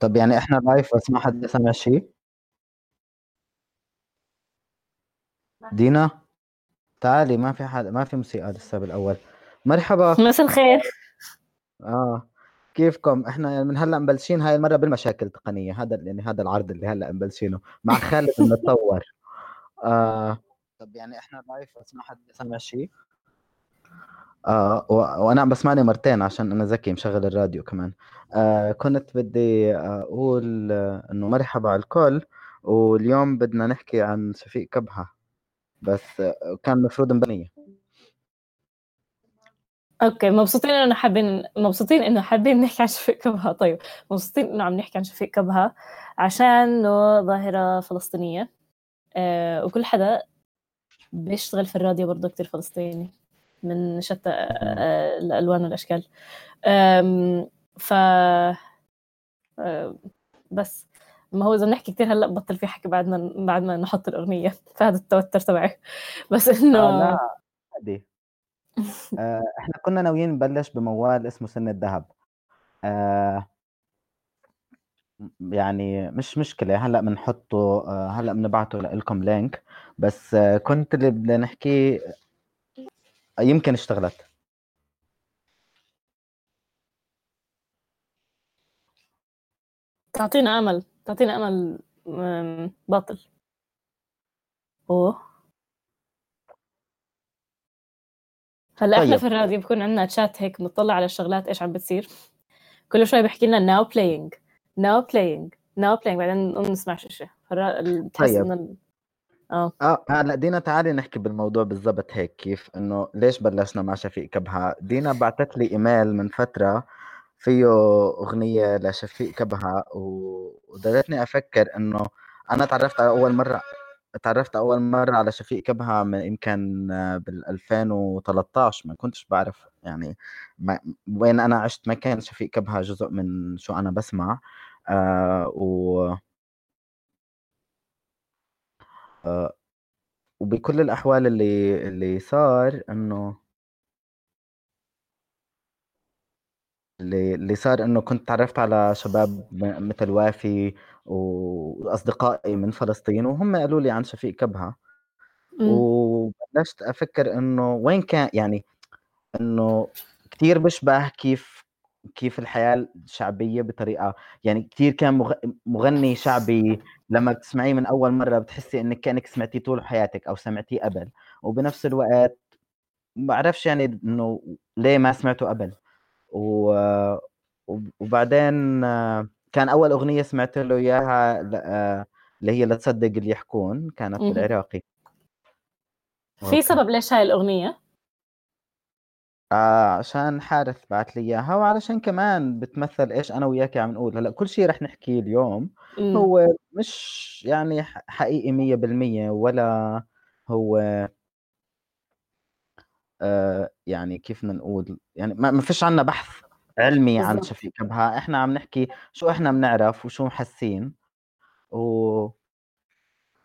طب يعني إحنا live بس ما حد سمع شيء دينا؟ تعالي ما في حد ما في موسيقى لسه بالأول. مرحبا. مساء الخير. آه. كيفكم؟ إحنا من هلأ مبلشين هاي المرة بالمشاكل التقنية هذا يعني هذا العرض اللي هلأ مبلشينه مع خالد بنتطور آه. طب يعني إحنا live بس ما حد سمع شيء آه وأنا بسمعني مرتين عشان أنا ذكي مشغل الراديو كمان. آه كنت بدي أقول آه إنه مرحبا على الكل واليوم بدنا نحكي عن شفيق كبهة بس آه كان المفروض مبنية. أوكي مبسوطين إنه حابين مبسوطين إنه حابين نحكي عن شفيق كبهة طيب مبسوطين إنه عم نحكي عن شفيق كبهة عشان ظاهرة فلسطينية. آه وكل حدا بيشتغل في الراديو برضه كتير فلسطيني. من شتى آه، الألوان والأشكال. ف بس. ما هو إذا بنحكي كثير هلأ بطل في حكي بعد ما بعد ما نحط الأغنية. فهذا التوتر تبعي. بس إنه آه لا عادي. آه إحنا كنا ناويين نبلش بموال اسمه سن الذهب. آه يعني مش مشكلة. هلأ بنحطه آه هلأ بنبعته لكم لينك بس آه كنت اللي بدنا نحكي يمكن اشتغلت. تعطينا أمل تعطينا أمل باطل. أوه. هلأ طيب. إحنا في الراديو بكون عندنا تشات هيك بنطلع على الشغلات إيش عم بتصير. كل شوي بحكي لنا now playing now playing now playing بعدين ما بنسمعش شيء بتحس طيب. إنه آه. آه هلأ دينا تعالي نحكي بالموضوع بالضبط هيك كيف إنه ليش بلشنا مع شفيق كبهة دينا بعثت لي إيميل من فترة فيه أغنية لشفيق كبهة ودلتني أفكر إنه أنا تعرفت على أول مرة تعرفت أول مرة على شفيق كبهة من يمكن بال 2013 ما كنتش بعرف يعني ما وين أنا عشت ما كان شفيق كبهة جزء من شو أنا بسمع آه و وبكل الأحوال اللي اللي صار إنه اللي اللي صار إنه كنت تعرفت على شباب مثل وافي وأصدقائي من فلسطين وهم قالوا لي عن شفيق كبهة وبلشت أفكر إنه وين كان يعني إنه كثير بشبه كيف كيف الحياة الشعبية بطريقة يعني كثير كان مغني شعبي لما بتسمعيه من أول مرة بتحسي إنك كأنك سمعتيه طول حياتك أو سمعتيه قبل وبنفس الوقت ما بعرفش يعني إنه ليه ما سمعته قبل و... وبعدين كان أول أغنية سمعت له إياها اللي هي لا تصدق اللي يحكون كانت بالعراقي. في سبب ليش هاي الأغنية؟ آه عشان حارث بعت لي إياها وعلشان كمان بتمثل إيش أنا وياك عم نقول. هلأ كل شيء رح نحكيه اليوم إمم. هو مش يعني حقيقي 100% ولا هو آه يعني كيف بدنا نقول يعني ما فيش عنا بحث علمي عن شفيق كبهة إحنا عم نحكي شو إحنا بنعرف وشو محسين و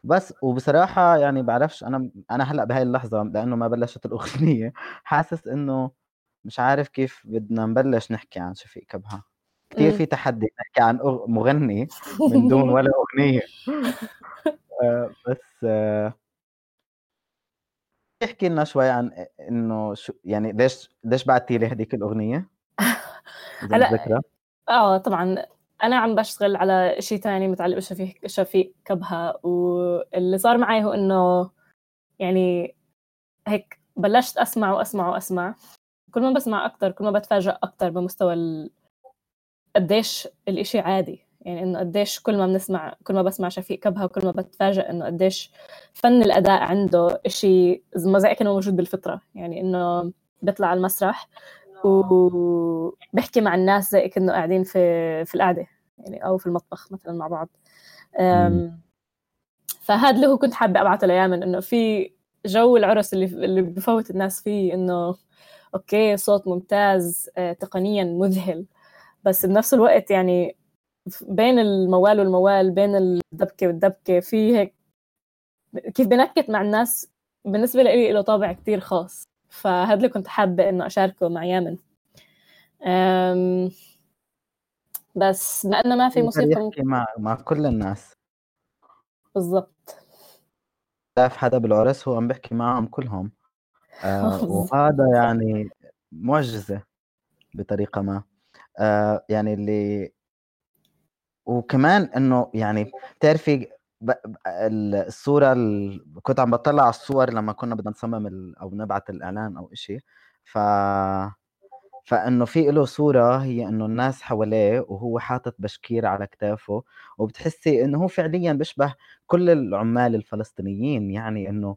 بس وبصراحة يعني بعرفش أنا أنا هلأ بهاي اللحظة لأنه ما بلشت الأغنية. حاسس إنه مش عارف كيف بدنا نبلش نحكي عن شفيق كبهة كثير في تحدي نحكي عن مغني من دون ولا أغنية. آه بس آه احكي لنا شوي عن إنه شو يعني ليش ليش بعتي لي هذيك الأغنية؟ هلأ آه طبعا أنا عم بشتغل على شيء ثاني متعلق بشفيق شفيق كبهة واللي صار معي هو إنه يعني هيك بلشت أسمع وأسمع وأسمع. كل ما بسمع أكثر كل ما بتفاجئ أكثر بمستوى ال... قديش الإشي عادي. يعني إنه قديش كل ما بنسمع كل ما بسمع شفيق كبهة وكل ما بتفاجئ إنه قديش فن الأداء عنده إشي ما زي كانه موجود بالفطرة. يعني إنه بيطلع على المسرح وبحكي مع الناس زي كأنه قاعدين في في القعدة يعني أو في المطبخ مثلا مع بعض. فهذا اللي هو كنت حابة أبعثه ليامن إنه في جو العرس اللي اللي بفوت الناس فيه إنه okay صوت ممتاز آه، تقنيا مذهل. بس بنفس الوقت يعني بين الموال والموال بين الدبكة والدبكة في هيك كيف بنكت مع الناس بالنسبة لي له طابع كتير خاص. فهذا اللي كنت حابة إنه أشاركه مع يامن. بس إنه ما في موسيقى يحكي مع مع كل الناس. بالضبط. شاف حدا بالعرس هو عم بيحكي معهم كلهم. آه وهذا يعني معجزة بطريقة ما. آه يعني اللي وكمان إنه يعني بتعرفي الصورة ال... كنت عم بطلع على الصور لما كنا بدنا نصمم ال... أو نبعث الإعلان أو إشي ف فإنه في له صورة هي إنه الناس حواليه وهو حاطط بشكير على كتافه وبتحسي إنه هو فعليا بيشبه كل العمال الفلسطينيين يعني إنه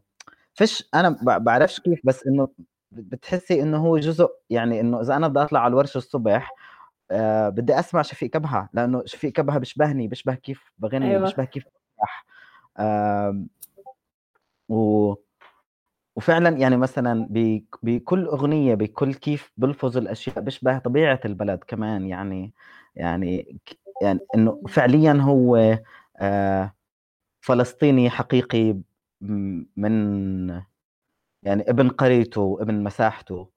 فيش أنا بعرفش كيف بس إنه بتحسي إنه هو جزء يعني إنه إذا أنا بدي أطلع على الورشة الصبح آه بدي أسمع شفيق كبهه لأنه شفيق كبهه بيشبهني بيشبه كيف بغني أيوة. بيشبه كيف آه و وفعلا يعني مثلا بكل أغنية بكل كيف بلفظ الأشياء بيشبه طبيعة البلد كمان يعني يعني يعني إنه فعليا هو فلسطيني حقيقي من يعني ابن قريته وابن مساحته.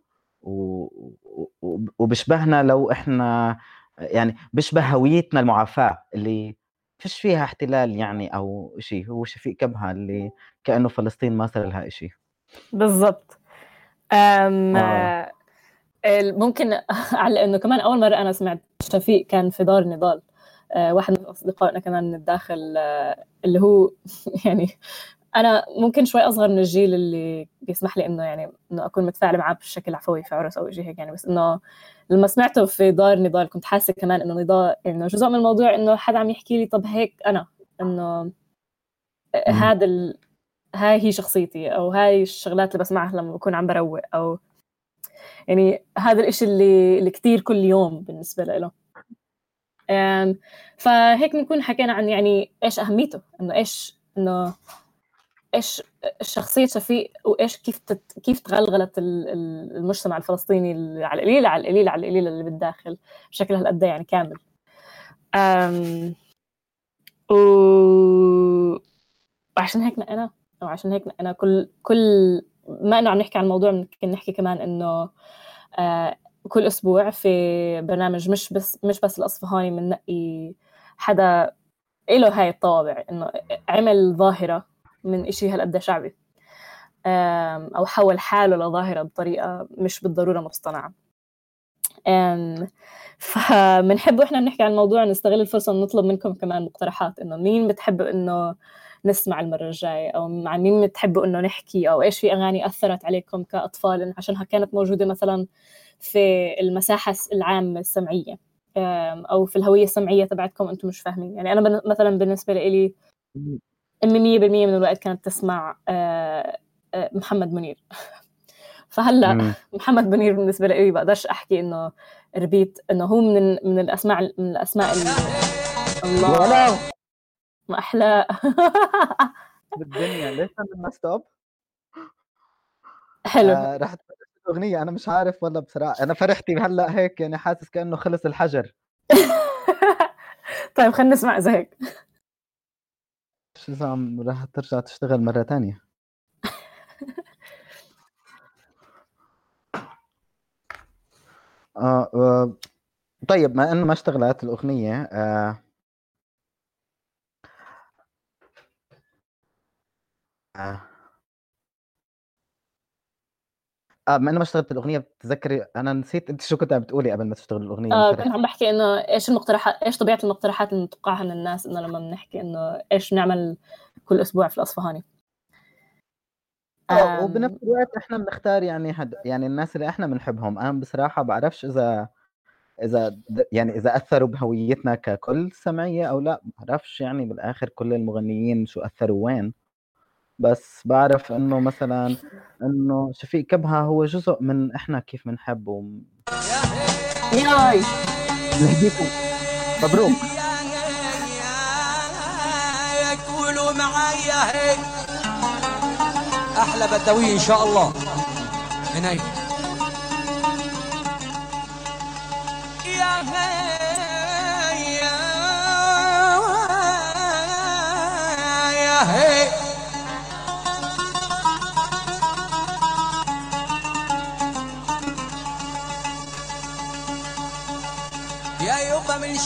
وبشبهنا لو إحنا يعني بيشبه هويتنا المعافاة اللي فيش فيها احتلال يعني أو شيء هو شفيق كبهه اللي كأنه فلسطين ما صار لها شيء بالضبط. آه. ممكن على إنه كمان أول مرة أنا سمعت شفيق كان في دار نضال. آه واحد من أصدقائنا كمان من الداخل آه اللي هو يعني أنا ممكن شوي أصغر من الجيل اللي بيسمح لي إنه يعني إنه أكون متفاعلة معاه بشكل عفوي في عرس أو شيء هيك يعني بس إنه لما سمعته في دار نضال كنت حاسة كمان إنه نضال إنه جزء من الموضوع إنه حدا عم يحكي لي طب هيك أنا إنه هذا ال... هاي هي شخصيتي أو هاي الشغلات اللي بسمعها لما بكون عم بروق أو يعني هذا الإشي اللي اللي كثير كل يوم بالنسبة له. فهيك بنكون حكينا عن يعني إيش أهميته إنه إيش إنه إيش شخصيه شفيق وإيش كيف تت... كيف تغلغلت المجتمع الفلسطيني على القليله على القليله على القليله اللي بالداخل بشكل هالقد يعني كامل. أم... و... وعشان هيك أنا أو عشان هيك أنا كل كل ما إنه عم نحكي عن الموضوع ممكن نحكي كمان إنه آه كل أسبوع في برنامج مش بس مش بس الاصفهاني بننقي حدا له هاي الطوابع إنه عمل ظاهرة من إشي هالقد شعبي. أو حول حاله لظاهرة بطريقة مش بالضرورة مصطنعه فبنحب وإحنا بنحكي عن الموضوع نستغل الفرصة نطلب منكم كمان مقترحات إنه مين بتحب إنه نسمع المرة الجاية أو مع مين بتحبوا إنه نحكي أو إيش في أغاني أثرت عليكم كأطفال عشانها كانت موجودة مثلا في المساحة العامة السمعية. أو في الهوية السمعية تبعتكم أنتم مش فاهمين. يعني أنا مثلا بالنسبة لي 100% من الوقت كانت تسمع آه، آه، محمد منير. فهلأ محمد منير بالنسبة لي بقدرش أحكي إنه ربيت إنه هو من من الأسماء من الأسماء الله. ما أحلى. بالدنيا ليش عملنا ستوب؟ حلو. آه رح اغنيه أنا مش عارف والله بصراحة. أنا فرحتي هلا هيك يعني حاسس كأنه خلص الحجر. طيب خلينا نسمع إذا هيك. شو عم راح ترجع تشتغل مرة ثانية آه, آه طيب ما إنه ما اشتغلت الأغنية آه آه. آه ما أنا ما اشتغلت الاغنيه بتتذكري؟ أنا نسيت أنت شو كنت عم بتقولي قبل ما تشتغل الاغنيه آه كنت عم بحكي إنه إيش المقترحات إيش طبيعة المقترحات اللي نتوقعها من الناس إنه لما بنحكي إنه إيش نعمل كل أسبوع في الأصفهاني. آه وبنفس الوقت إحنا بنختار يعني حد يعني الناس اللي إحنا بنحبهم. أنا بصراحة بعرفش إذا إذا يعني إذا أثروا بهويتنا ككل سمعية أو لا بعرفش يعني بالآخر كل المغنيين شو أثروا وين. بس بعرف إنه مثلا إنه شفيق كبهة هو جزء من إحنا كيف بنحب و ياي. نهديكم. مبروك. قولوا معايا هيك. أحلى بدوي إن شاء الله. هناي يا هي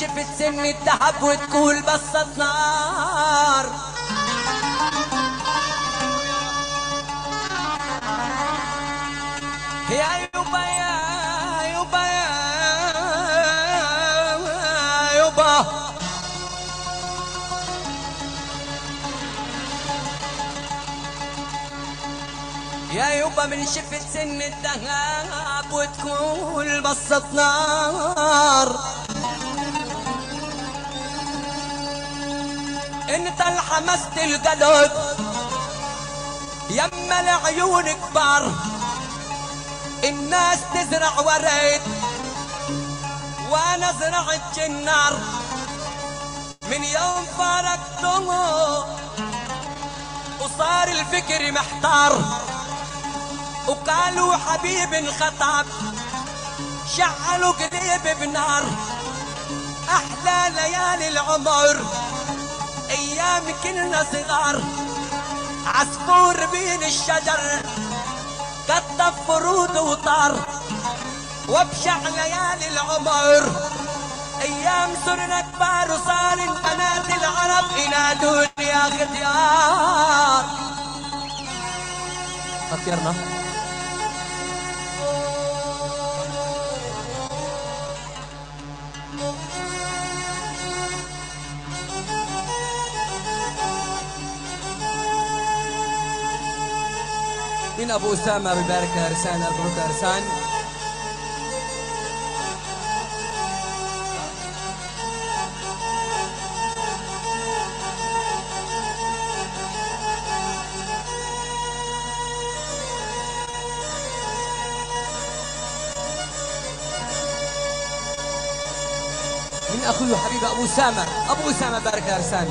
شفت سن الذهب وتقول بصت نار يا يبا يا يبا يا يبا. يا يبا من شفت سن الذهب وتقول بصت نار انت الحمست القلب يما العيون كبار الناس تزرع ورد وأنا زرعت جنار. من يوم فارقته وصار الفكر محتار وقالوا حبيب انخطب شعلوا قليب بنار. أحلى ليالي العمر. أيام كنا صغار. عصفور بين الشجر قطف فرود وطار. وابشع ليالي العمر. أيام صرنا كبار وصار البنات العرب ينادون يا ختيار ختيرنا من أبو أسامة ببارك ارسان مبروك ارسان من أخوي وحبيبي أبو أسامة. أبو أسامة بارك ارسان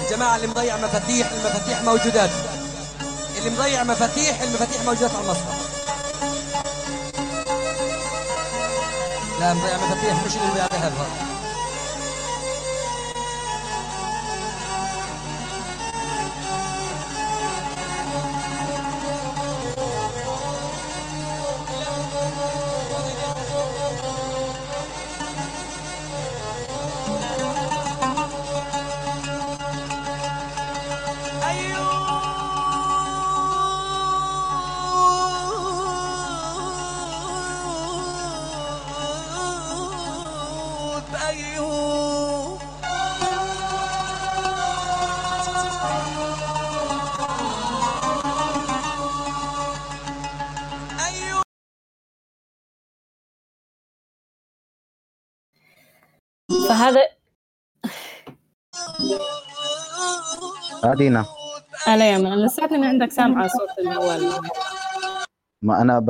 الجماعه اللي مضيع مفاتيح المفاتيح موجودات. اللي مضيع مفاتيح المفاتيح موجودة على المسرح لا مضيع مفاتيح مش اللي مضيع ذهب فهذا آه دينا أنا يا من. لساتني من عندك سامعة صوت الأول ما أنا ب...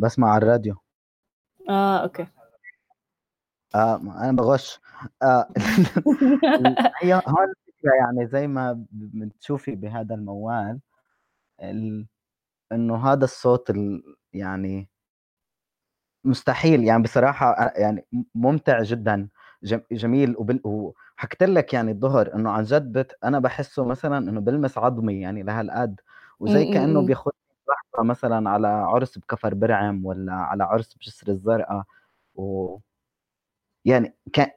بسمع على الراديو. آه أوكي. آه ما أنا بغش. آه. هي هون يعني زي ما بتشوفي بهذا الموال ال... إنه هذا الصوت ال... يعني مستحيل. يعني بصراحة آه، يعني ممتع جدا. جميل. وحكت لك يعني الظهر إنه عن جد بت... أنا بحسه مثلا إنه بلمس عظمي يعني لهالقد وزي م- م- كأنه م. بياخذ لحظة مثلا على عرس بكفر برعم ولا على عرس بجسر الزرقاء و يعني كان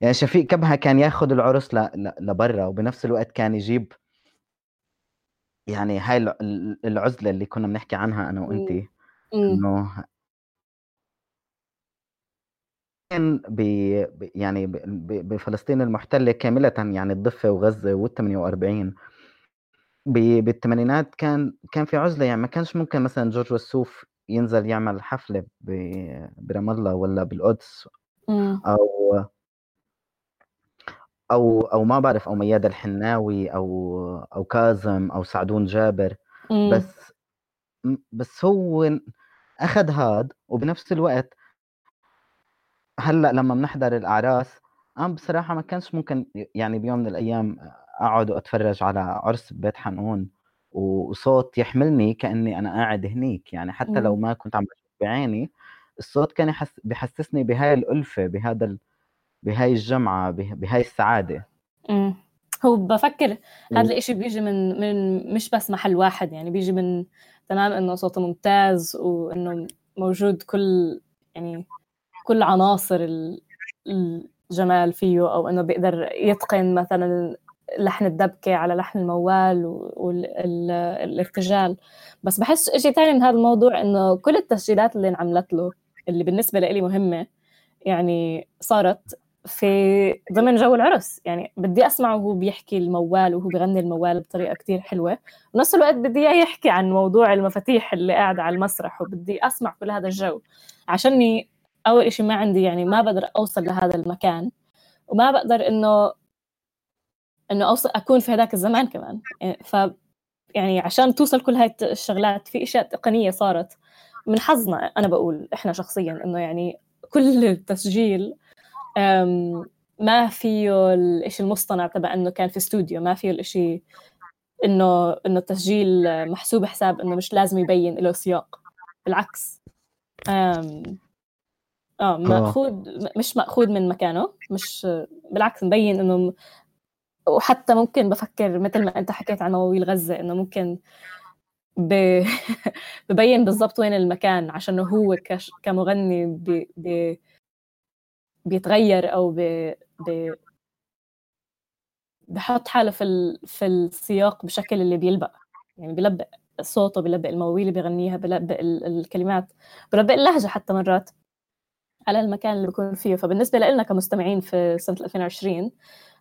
يعني شفيق كبهة كان ياخذ العرس ل... ل... لبرا وبنفس الوقت كان يجيب يعني هاي الع- العزلة اللي كنا بنحكي عنها أنا وأنتي مم. كان ب... يعني ب... ب- بفلسطين المحتلة كاملة يعني الضفة وغزة وال 48 ب... بالثمانينات كان كان في عزلة يعني ما كانش ممكن مثلا جورج وسوف ينزل يعمل حفلة ب... برام الله ولا بالقدس مم. أو أو أو ما بعرف أو مياد الحناوي أو أو كاظم أو سعدون جابر مم. بس بس هو أخذ هاد وبنفس الوقت هلأ لما بنحضر الأعراس أنا بصراحة ما كانش ممكن يعني بيوم من الأيام أقعد وأتفرج على عرس ببيت حنقون وصوت يحملني كأني أنا قاعد هنيك يعني حتى لو مم. ما كنت عم بشوف بعيني الصوت كان يحس بحسسني بهاي الألفة بهذا ال... بهاي الجمعة به- بهاي السعادة مم. هو بفكر و- هذا الإشي بيجي من من مش بس محل واحد يعني بيجي من تمام إنه صوته ممتاز وإنه موجود كل يعني كل عناصر ال- جمال فيه أو إنه بيقدر يتقن مثلا لحن الدبكة على لحن الموال والارتجال بس بحس شيء ثاني من هذا الموضوع إنه كل التسجيلات اللي انعملت له اللي بالنسبة لي مهمة يعني صارت في ضمن جو العرس. يعني بدي أسمعه وهو بيحكي الموال وهو بغني الموال بطريقة كتير حلوة. ونفس الوقت بدي إياه يحكي عن موضوع المفاتيح اللي قاعدة على المسرح وبدي أسمع كل هذا الجو عشاني أول شيء ما عندي يعني ما بقدر أوصل لهذا المكان وما بقدر إنه إنه أوصل أكون في هذاك الزمان كمان. يعني ف يعني عشان توصل كل هاي الشغلات في إشياء تقنية صارت من حظنا أنا بقول إحنا شخصيا إنه يعني كل التسجيل ما فيه الشيء المصطنع تبع إنه كان في استوديو ما فيه الشيء إنه إنه التسجيل محسوب حساب إنه مش لازم يبين له سياق. بالعكس آه ماخوذ مش مأخوذ من مكانه مش بالعكس مبين إنه وحتى ممكن بفكر مثل ما أنت حكيت عن مواويل غزة إنه ممكن ب... ببين بالضبط وين المكان عشان هو كش... كمغني ب... ب... بيتغير أو ب... ب... بحط حاله في ال... في السياق بشكل اللي بيلبق. يعني بيلبق صوته بيلبق المواويل اللي بيغنيها بيلبق ال... الكلمات بيلبق اللهجة حتى مرات. على المكان اللي بيكون فيه. فبالنسبة لنا كمستمعين في سنة 2020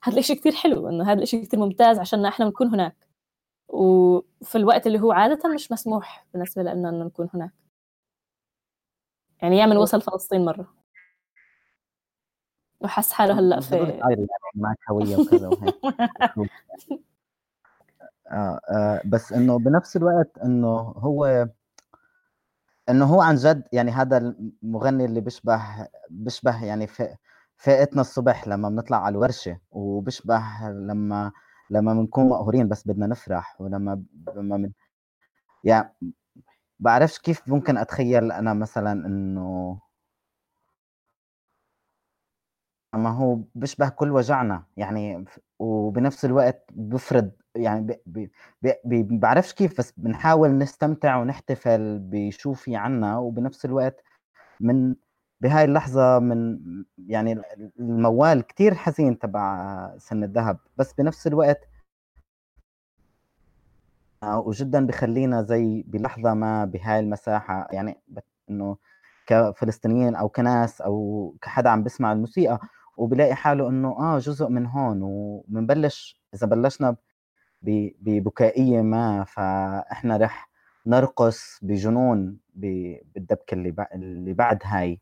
هذا الشيء كثير حلو إنه هذا الشيء كثير ممتاز عشان إحنا بنكون هناك. وفي الوقت اللي هو عادة مش مسموح بالنسبة لنا إنه نكون هناك. يعني ياما وصل فلسطين مرة. وحس حاله هلأ في معك هوية وكذا وهيك. آه, آه بس إنه بنفس الوقت إنه هو إنه هو عن جد يعني هذا المغني اللي بيشبه بيشبه يعني فائتنا الصبح لما بنطلع على الورشة وبيشبه لما لما بنكون مقهورين بس بدنا نفرح ولما لما من يعني بعرفش كيف ممكن أتخيل أنا مثلا إنه ما هو بيشبه كل وجعنا يعني وبنفس الوقت بفرض يعني بعرفش كيف بس بنحاول نستمتع ونحتفل بشو في عنا وبنفس الوقت من بهاي اللحظة من يعني الموال كتير حزين تبع سن الذهب بس بنفس الوقت وجدا بخلينا زي بلحظة ما بهاي المساحة يعني إنه كفلسطينيين أو كناس أو كحدا عم بسمع الموسيقى وبلاقي حاله إنه آه جزء من هون وبنبلش إذا بلشنا ببكائية ما. فإحنا رح نرقص بجنون بالدبكة اللي اللي بعد هاي.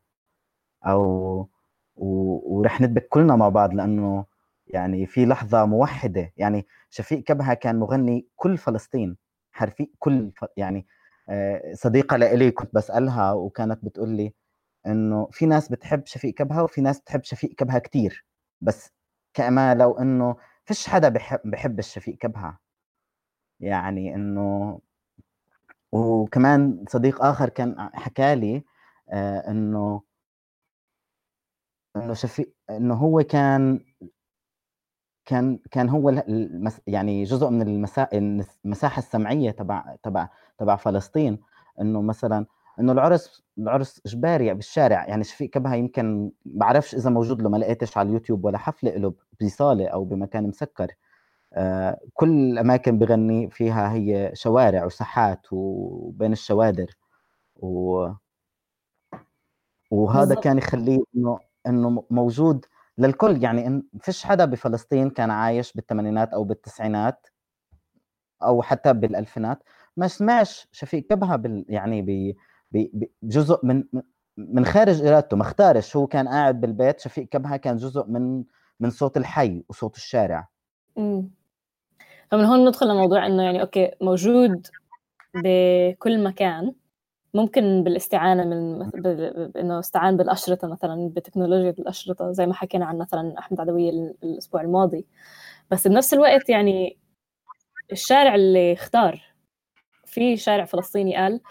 أو ورح ندبك كلنا مع بعض لأنه يعني في لحظة موحدة. يعني شفيق كبهة كان مغني كل فلسطين. حرفي كل يعني آه، صديقة لإلي كنت بسألها وكانت بتقول لي إنه في ناس بتحب شفيق كبهة وفي ناس بتحب شفيق كبهة كتير. بس كما لو إنه فيش حدا بحب بحب الشفيق كبهه يعني إنه وكمان صديق آخر كان حكى لي آه إنه إنه شفيق إنه هو كان كان كان هو المس يعني جزء من المسا... المساحة السمعية تبع تبع تبع فلسطين. إنه مثلا إنه العرس العرس إجباري بالشارع. يعني شفيق كبهه يمكن بعرفش إذا موجود له ما لقيتش على اليوتيوب ولا حفلة له. بصالة أو بمكان مسكر. آه كل الأماكن بغني فيها هي شوارع وساحات وبين الشوادر. و وهذا بالضبط. كان يخليه إنه إنه موجود للكل. يعني إن فيش حدا بفلسطين كان عايش بالثمانينات أو بالتسعينات أو حتى بالألفينات. ما سمعش شفيق كبهه بال يعني ب بجزء من من خارج إرادته ما اختارش. هو كان قاعد بالبيت شفيق كبهه كان جزء من من صوت الحي وصوت الشارع. امم فمن هون ندخل لموضوع إنه يعني أوكي موجود بكل مكان. ممكن بالاستعانة من إنه استعان بالأشرطة مثلا بتكنولوجيا الأشرطة زي ما حكينا عن مثلا أحمد عدوية الأسبوع الماضي. بس بنفس الوقت يعني الشارع اللي اختار في شارع فلسطيني قال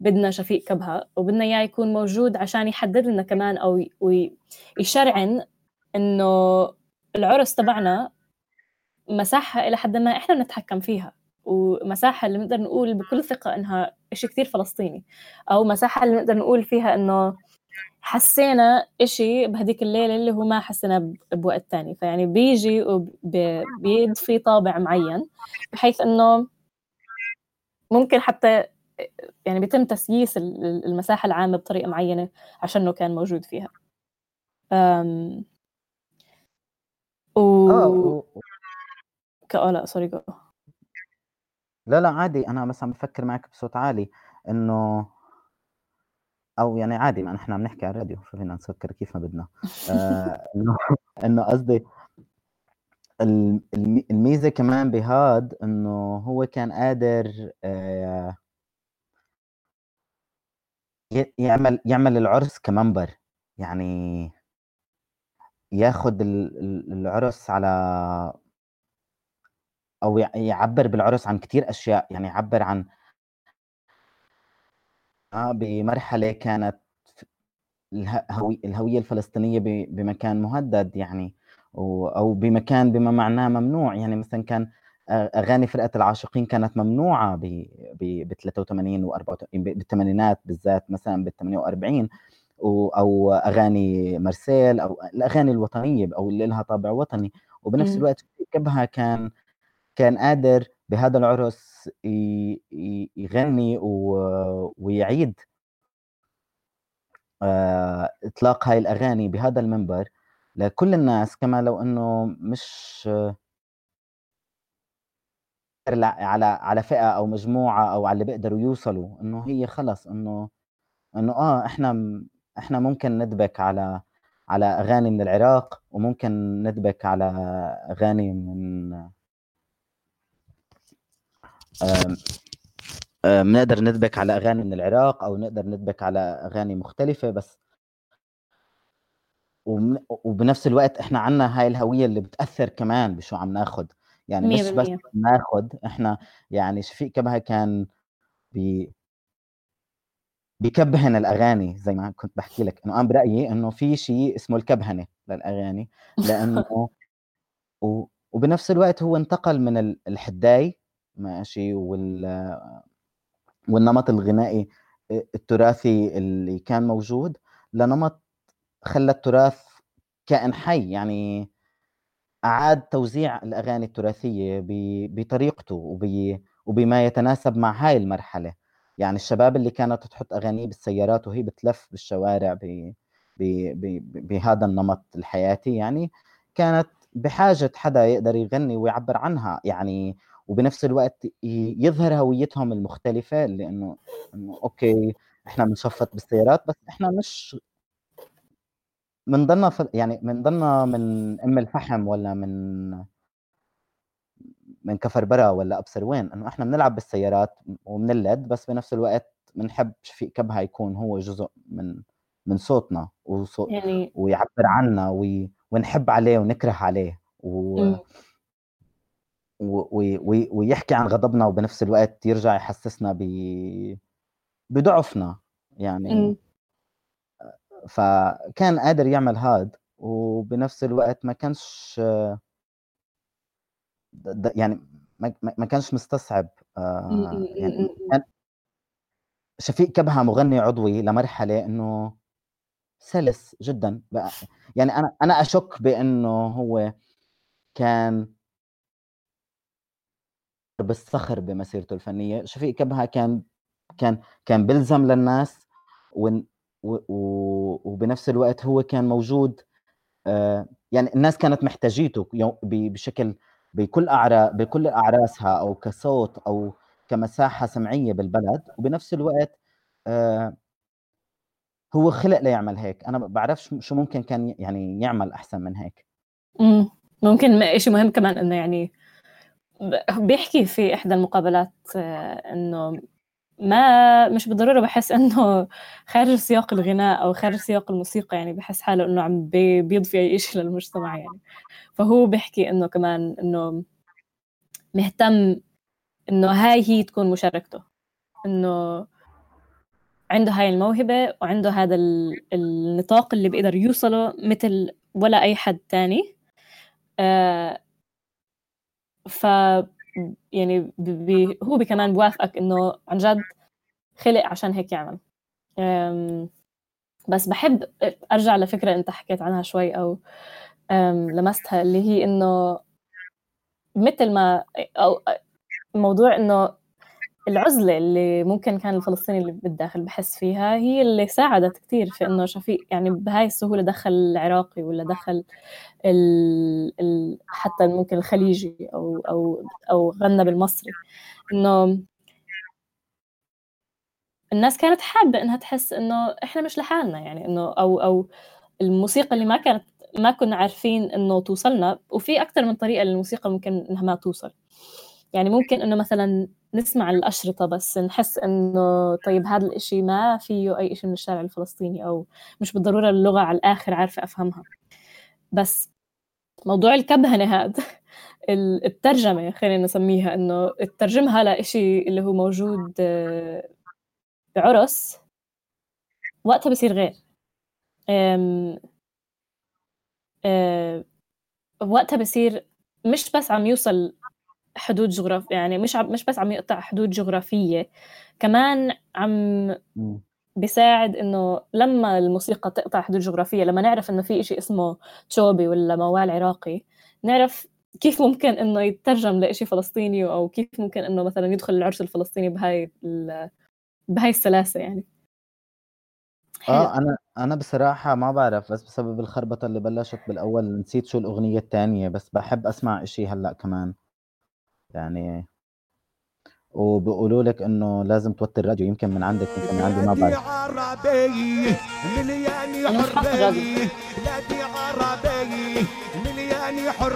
بدنا شفيق كبهة وبدنا إياه يكون موجود عشان يحدد لنا كمان أو ويشرعن إنه العرس تبعنا مساحة إلى حد ما إحنا بنتحكم فيها ومساحة اللي نقدر نقول بكل ثقة إنها إشي كثير فلسطيني أو مساحة اللي نقدر نقول فيها إنه حسينا إشي بهديك الليلة اللي هو ما حسينا بوقت تاني. فيعني بيجي وبيضفي طابع معين بحيث إنه ممكن حتى يعني بيتم تسييس المساحة العامة بطريقة معينة عشانه كان موجود فيها. و... آه و... لا سوري جو لا لا عادي. أنا بس عم بفكر معك بصوت عالي إنه أو يعني عادي ما نحن عم نحكي على الراديو فينا نسكر كيف ما بدنا. آه إنه إنه قصدي الميزة كمان بهاد إنه هو كان قادر آه يعمل يعمل العرس كمنبر. يعني ياخد العرس على أو يعبر بالعرس عن كثير أشياء يعني يعبر عن آه بمرحلة كانت الهوية الفلسطينية بمكان مهدد يعني أو بمكان بما معناه ممنوع يعني مثلا كان أغاني فرقة العاشقين كانت ممنوعة ب 83 و 84 بالثمانينات بالذات مثلا بال 48 أو أغاني مرسيل أو الأغاني الوطنية أو اللي لها طابع وطني. وبنفس الوقت كبها كان كان قادر بهذا العرس يغني ويعيد آه، إطلاق هاي الأغاني بهذا المنبر لكل الناس. كما لو إنه مش على على فئة أو مجموعة أو على اللي بيقدروا يوصلوا. إنه هي خلص إنه إنه آه إحنا إحنا ممكن ندبك على على أغاني من العراق وممكن ندبك على أغاني من بنقدر ندبك على أغاني من العراق أو نقدر ندبك على أغاني مختلفة بس وبنفس الوقت إحنا عنا هاي الهوية اللي بتأثر كمان بشو عم ناخذ يعني مش بس ناخذ إحنا يعني شفيق كبهه كان بي بكبهن الأغاني زي ما كنت بحكي لك. إنه أنا برأيي إنه في شيء اسمه الكبهنة للأغاني. لأنه و... وبنفس الوقت هو انتقل من الحداي ماشي وال والنمط الغنائي التراثي اللي كان موجود لنمط خلى التراث كائن حي. يعني أعاد توزيع الأغاني التراثية بطريقته وبما يتناسب مع هاي المرحلة. يعني الشباب اللي كانت تحط أغاني بالسيارات وهي بتلف بالشوارع ب... ب... بهذا النمط الحياتي يعني كانت بحاجة حدا يقدر يغني ويعبر عنها يعني وبنفس الوقت يظهر هويتهم المختلفة لأنه إنه أوكي إحنا بنشفط بالسيارات بس إحنا مش من ضمن يعني من ضمن من أم الفحم ولا من من كفر برا ولا أبصر وين؟ إنه إحنا بنلعب بالسيارات وبنلد بس بنفس الوقت بنحب شفيق كبها يكون هو جزء من من صوتنا وصوت يعني ويعبر عنا وي ونحب عليه ونكره عليه و... و... و... ويحكي عن غضبنا وبنفس الوقت يرجع يحسسنا ب بضعفنا يعني. فكان قادر يعمل هاد وبنفس الوقت ما كانش يعني ما كانش مستصعب آه، يعني كان شفيق كبهة مغني عضوي لمرحلة إنه سلس جدا بقى. يعني أنا أنا أشك بإنه هو كان بالصخر بمسيرته الفنية. شفيق كبهة كان كان كان بلزم للناس وبنفس الوقت هو كان موجود آه، يعني الناس كانت محتاجيته بشكل بكل أعرا بكل أعراسها أو كصوت أو كمساحة سمعية بالبلد وبنفس الوقت آه، هو خلق ليعمل هيك. أنا بعرفش شو ممكن كان يعني يعمل أحسن من هيك. امم ممكن شيء مهم كمان إنه يعني بيحكي في إحدى المقابلات آه، إنه ما مش بالضرورة بحس إنه خارج سياق الغناء أو خارج سياق الموسيقى يعني بحس حاله إنه عم بيضفي أي شيء للمجتمع يعني. فهو بيحكي إنه كمان إنه مهتم إنه هاي هي تكون مشاركته. إنه عنده هاي الموهبة وعنده هذا النطاق اللي بيقدر يوصله مثل ولا أي حد تاني. آه ف يعني بي هو بي كمان بوافقك إنه عن جد خلق عشان هيك يعمل. بس بحب أرجع لفكرة أنت حكيت عنها شوي أو لمستها اللي هي إنه مثل ما أو موضوع إنه العزلة اللي ممكن كان الفلسطيني اللي بالداخل بحس فيها هي اللي ساعدت كثير في إنه شفيق يعني بهاي السهولة دخل العراقي ولا دخل ال ال حتى ممكن الخليجي أو أو أو غنى بالمصري. إنه الناس كانت حابة إنها تحس إنه إحنا مش لحالنا يعني إنه أو أو الموسيقى اللي ما كانت ما كنا عارفين إنه توصلنا وفي أكثر من طريقة للموسيقى ممكن إنها ما توصل. يعني ممكن إنه مثلا نسمع الأشرطة بس نحس إنه طيب هذا الإشي ما فيه أي إشي من الشارع الفلسطيني أو مش بالضرورة اللغة على الآخر عارفة أفهمها. بس موضوع الكبهنة هذا الترجمة خلينا نسميها إنه تترجمها لإشي اللي هو موجود آه، بعرس وقتها بصير غير. آه، وقتها بصير مش بس عم يوصل حدود جغراف يعني مش عم مش بس عم يقطع حدود جغرافية كمان عم بيساعد إنه لما الموسيقى تقطع حدود جغرافية لما نعرف إنه في إشي اسمه تشوبي ولا موال عراقي نعرف كيف ممكن إنه يترجم لإشي فلسطيني أو كيف ممكن إنه مثلا يدخل العرس الفلسطيني بهاي بهاي السلاسة يعني. حلو. آه أنا أنا بصراحة ما بعرف بس بسبب الخربطة اللي بلشت بالأول نسيت شو الأغنية الثانية بس بحب أسمع إشي هلأ كمان. يعني وبيقولوا لك إنه لازم توطي الراديو. يمكن من عندك يمكن من عندي ما بعرف. عربي مليان حرية بلادي عربي مليان حر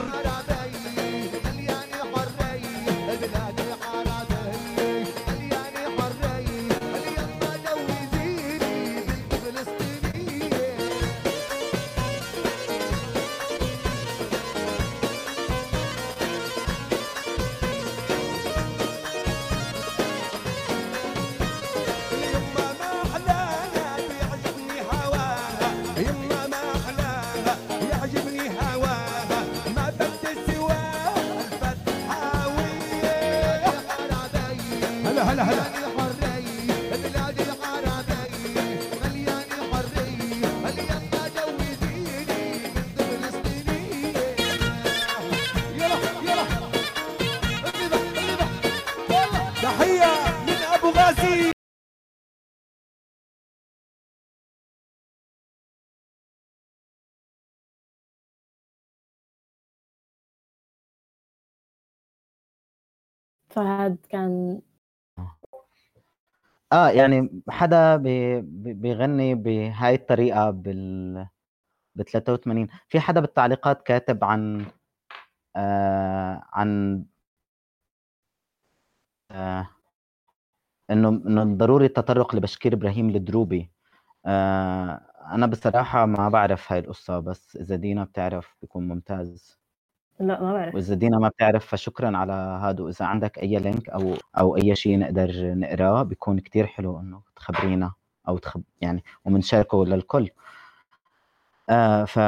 فهد كان آه يعني حدا بي بيغني بهاي الطريقة بال ب 83 في حدا بالتعليقات كاتب عن آه عن آه إنه إنه ضروري التطرق لبشكير إبراهيم الدروبي. آه أنا بصراحة ما بعرف هاي القصة بس إذا دينا بتعرف بيكون ممتاز. لا ما بعرف. وإذا دينا ما بتعرف فشكرا على هذا واذا عندك أي link أو أو أي شيء نقدر نقراه بيكون كتير حلو إنه تخبرينا أو تخب يعني ومنشاركه للكل. آه ف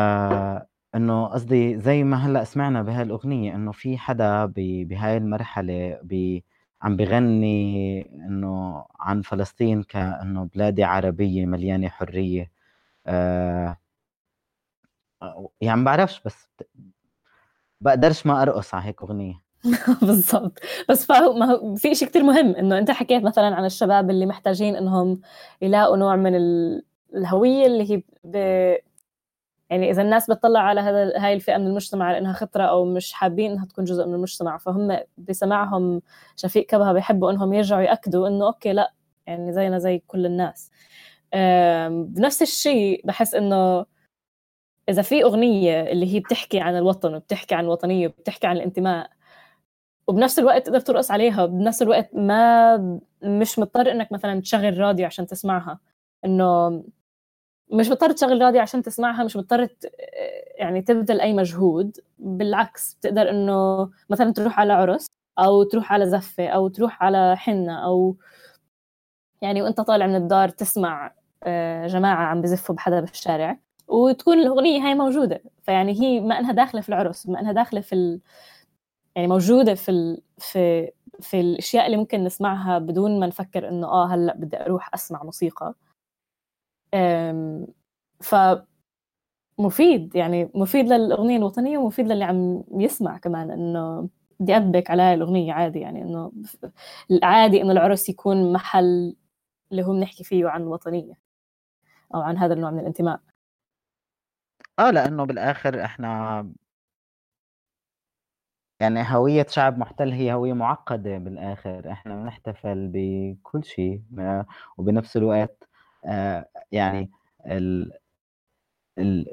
إنه قصدي زي ما هلأ سمعنا بهاي الاغنيه إنه في حدا بهاي المرحلة بي عم بغني إنه عن فلسطين كإنه بلادي عربية مليانة حرية. آه يعني بعرفش بس بقدرش ما أرقص على هيك أغنية. بالضبط. بس فهو ما هو في شيء كثير مهم إنه أنت حكيت مثلا عن الشباب اللي محتاجين إنهم يلاقوا نوع من الهوية اللي هي ب... يعني إذا الناس بتطلع على هذا هاي الفئة من المجتمع على إنها خطرة أو مش حابين إنها تكون جزء من المجتمع فهم بسماعهم شفيق كبهة بيحبوا إنهم يرجعوا يأكدوا إنه أوكي لأ يعني زينا زي كل الناس. بنفس الشيء بحس إنه إذا في أغنية اللي هي بتحكي عن الوطن وبتحكي عن الوطنية وبتحكي عن الانتماء وبنفس الوقت تقدر ترقص عليها بنفس الوقت ما مش مضطر إنك مثلا تشغل راديو عشان تسمعها. إنه مش مضطر تشغل راديو عشان تسمعها مش مضطر يعني تبذل أي مجهود. بالعكس بتقدر إنه مثلا تروح على عرس أو تروح على زفة أو تروح على حنة أو يعني وأنت طالع من الدار تسمع آه، جماعة عم بزفوا بحدا بالشارع. وتكون الأغنية هاي موجودة. فيعني هي ما انها داخلة في العرس ما انها داخلة في ال... يعني موجودة في ال... في في الأشياء اللي ممكن نسمعها بدون ما نفكر إنه آه هلأ بدي أروح أسمع موسيقى. ف مفيد يعني مفيد للأغنية الوطنية ومفيد للي عم يسمع كمان إنه بدي أدبك على هاي الأغنية عادي. يعني إنه عادي إنه العرس يكون محل اللي هو بنحكي فيه عن الوطنية أو عن هذا النوع من الانتماء. آه لأنه بالآخر إحنا يعني هوية شعب محتل هي هوية معقدة بالآخر. إحنا بنحتفل بكل شيء وبنفس الوقت آه، يعني ال ال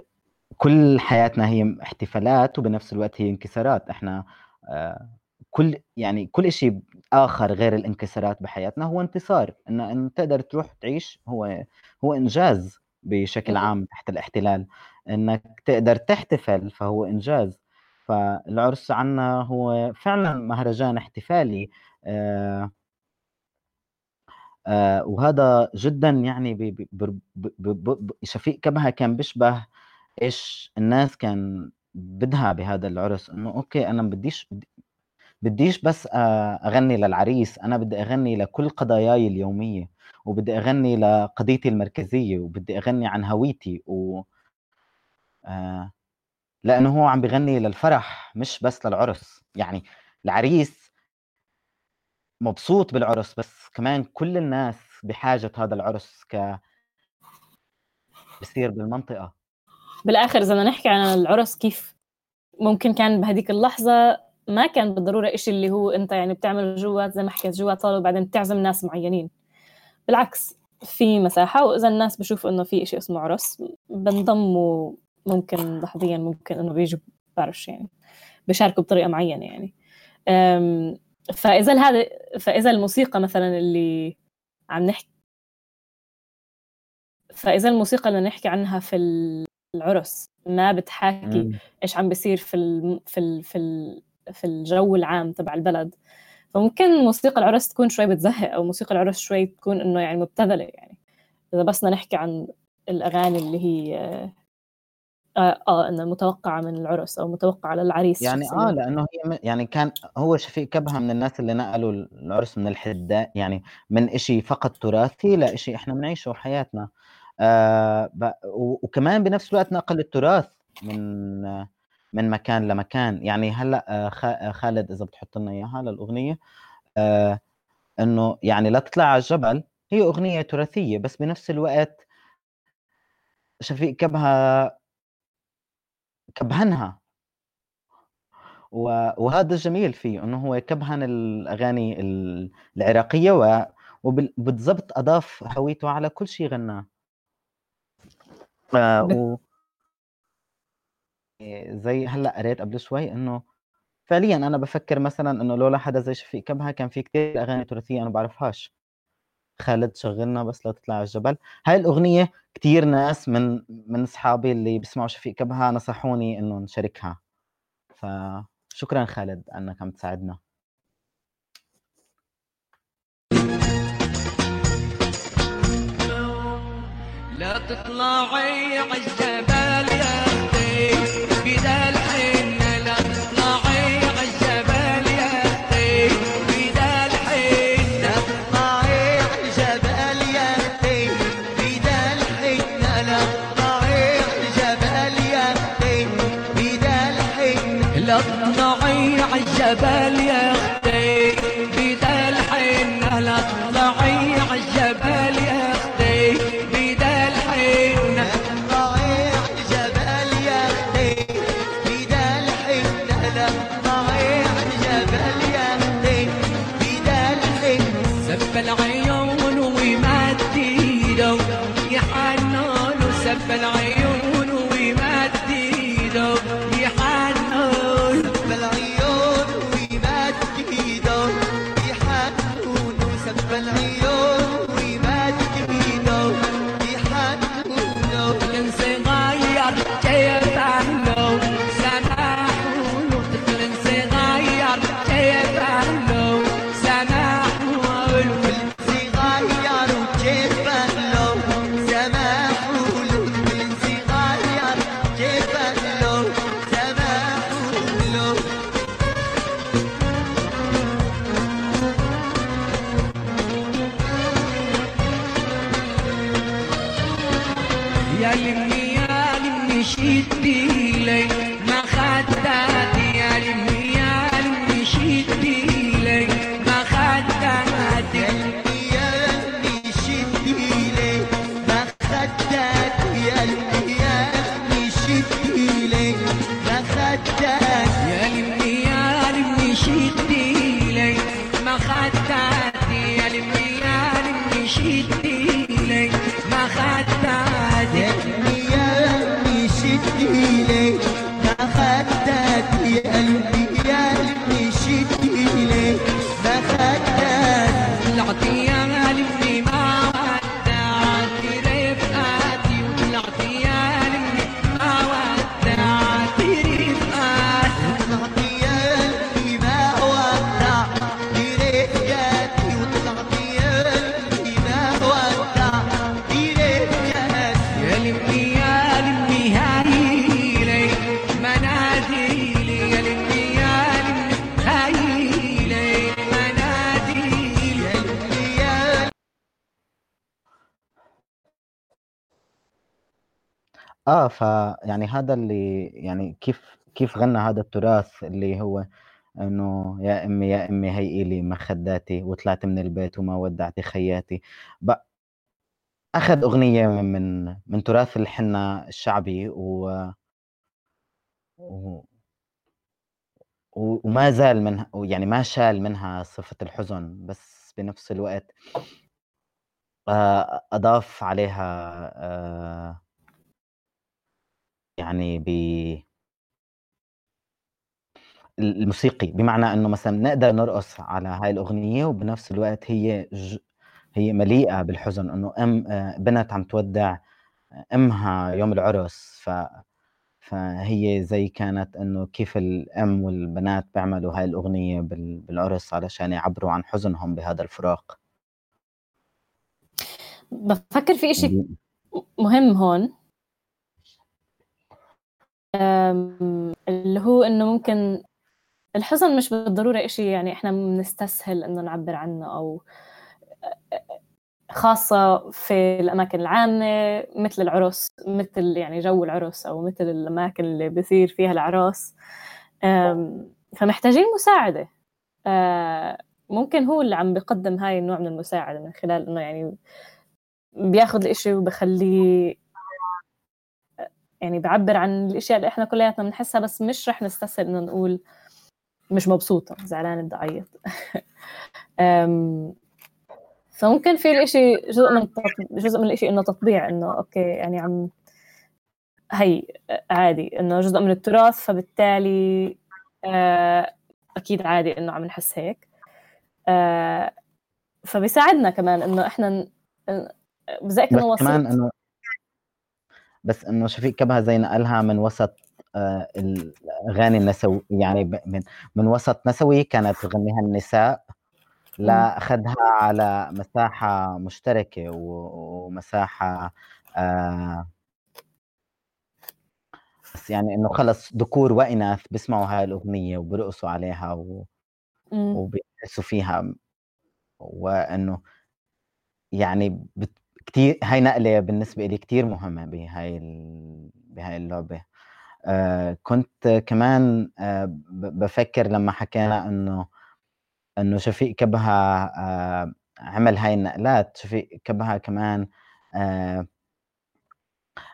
كل حياتنا هي احتفالات وبنفس الوقت هي انكسارات. إحنا آه، كل يعني كل شيء آخر غير الانكسارات بحياتنا هو انتصار. إن إن تقدر تروح تعيش هو هو إنجاز بشكل عام تحت الاحتلال. إنك تقدر تحتفل فهو إنجاز. فالعرس عنا هو فعلا مهرجان احتفالي آه آه وهذا جدا يعني شفيق كبهة كان بيشبه إيش الناس كان بدها بهذا العرس إنه أوكي أنا بديش بديش بس آه، أغني للعريس أنا بدي أغني لكل قضاياي اليومية وبدي أغني لقضيتي المركزية وبدي أغني عن هويتي و آه لأنه هو عم بغني للفرح مش بس للعرس. يعني العريس مبسوط بالعرس بس كمان كل الناس بحاجة هذا العرس ك بصير بالمنطقة. بالآخر إذا بدنا نحكي عن العرس كيف ممكن كان بهديك اللحظة ما كان بالضرورة إشي اللي هو أنت يعني بتعمل جوات زي ما حكيت جوات صالة وبعدين بتعزم ناس معينين. بالعكس في مساحة وإذا الناس بشوفوا إنه في إشي اسمه عرس بنضموا ممكن لحظيا ممكن إنه بيجوا بعرفش يعني بيشاركوا بطريقة معينة يعني. فإذا هذا فإذا الموسيقى مثلا اللي عم نحكي فإذا الموسيقى اللي نحكي عنها في العرس ما بتحاكي إيش عم بيصير في ال في ال في ال في الجو العام تبع البلد فممكن موسيقى العرس تكون شوي بتزهق أو موسيقى العرس شوي تكون إنه يعني مبتذلة يعني. إذا بس نحكي عن الأغاني اللي هي آه, آه أنه متوقعة من العرس أو متوقعة للعريس يعني آه لأنه هي يعني كان هو شفيق كبهة من الناس اللي نقلوا العرس من الحداء يعني من إشي فقط تراثي لإشي إحنا بنعيشه حياتنا. آه وكمان بنفس الوقت نقل التراث من من مكان لمكان. يعني هلأ آه، آه، خالد إذا بتحط لنا إياها للأغنية آه إنه يعني لا تطلع على الجبل هي أغنية تراثية بس بنفس الوقت شفيق كبها كبهنها. وهذا الجميل فيه إنه هو كبهن الأغاني العراقية وبالضبط أضاف هويته على كل شيء غناه. آه و زي هلأ قريت قبل شوي إنه فعليا أنا بفكر مثلا إنه لولا حدا زي شفيق كبهة كان في كثير أغاني تراثية أنا بعرفهاش. خالد شغلنا بس لا تطلع على الجبل. هاي الأغنية كثير ناس من من أصحابي اللي بيسمعوا شفيق كبهه نصحوني إنه نشاركها. فشكرا خالد أنك عم تساعدنا. لا تطلعي عالجبل العيون هذا اللي يعني كيف كيف غنى هذا التراث اللي هو إنه يا أمي يا أمي هيئي لي مخداتي وطلعت من البيت وما ودعتِ خياتي، ب أخذ أغنية من من من تراث الحنة الشعبي و و وما زال منها ويعني ما شال منها صفة الحزن، بس بنفس الوقت آآ أضاف عليها آآ يعني ب ال الموسيقي، بمعنى إنه مثلًا نقدر نرقص على هاي الأغنية وبنفس الوقت هي ج هي مليئة بالحزن، إنه أم آآ بنت عم تودّع أمها يوم العرس، ف فهي زي كانت إنه كيف الأم والبنات بيعملوا هاي الأغنية بال بالعرس علشان يعبّروا عن حزنهم بهذا الفراق. بافكّر في إشي مهم هون. اللي هو إنه ممكن الحزن مش بالضرورة إشي يعني إحنا بنستسهل إنه نعبّر عنه أو خاصة في الأماكن العامة متل العرس، متل يعني جو العرس أو متل الأماكن اللي بيصير فيها الأعراس، آمم، فمحتاجين مساعدة، ممكن هو اللي عم بيقدّم هاي النوع من المساعدة من خلال إنه يعني بياخد الإشي وبيخلّيه أ يعني بيعبّر عن الأشياء اللي إحنا كلّياتنا بنحسّها بس مش رح نستسهل إنه نقول مش مبسوطة، زعلانة بدي. آمم، فممكن في الإشي جزء من جزء من الإشي إنه تطبيع إنه أوكي يعني عم هي عادي إنه جزء من التراث، فبالتالي آآ أكيد عادي إنه عم نحس هيك. آآ فبيساعدنا كمان بذكّر بس إنه كمان إنه بس إنه شفيق كبهة زي نقلها من وسط آآ الأغاني النسو يعني من من وسط نسوي كانت تغنيها النساء،. لأخدها على مساحة مشتركة و ومساحة آآ بس يعني إنه خلص ذكور وإناث بيسمعوا هاي الأغنية وبيرقصوا عليها و. وبيحسّوا فيها، وإنه يعني بت كتير هاي نقلة بالنسبة إلي كتير مهمة بهاي ال بهاي اللعبة. آآ كنت كمان آآ ب بافكّر لمّا حكينا إنه إنه شفيق كبهة آآ عمل هاي النقلات، شفيق كبهة كمان آآ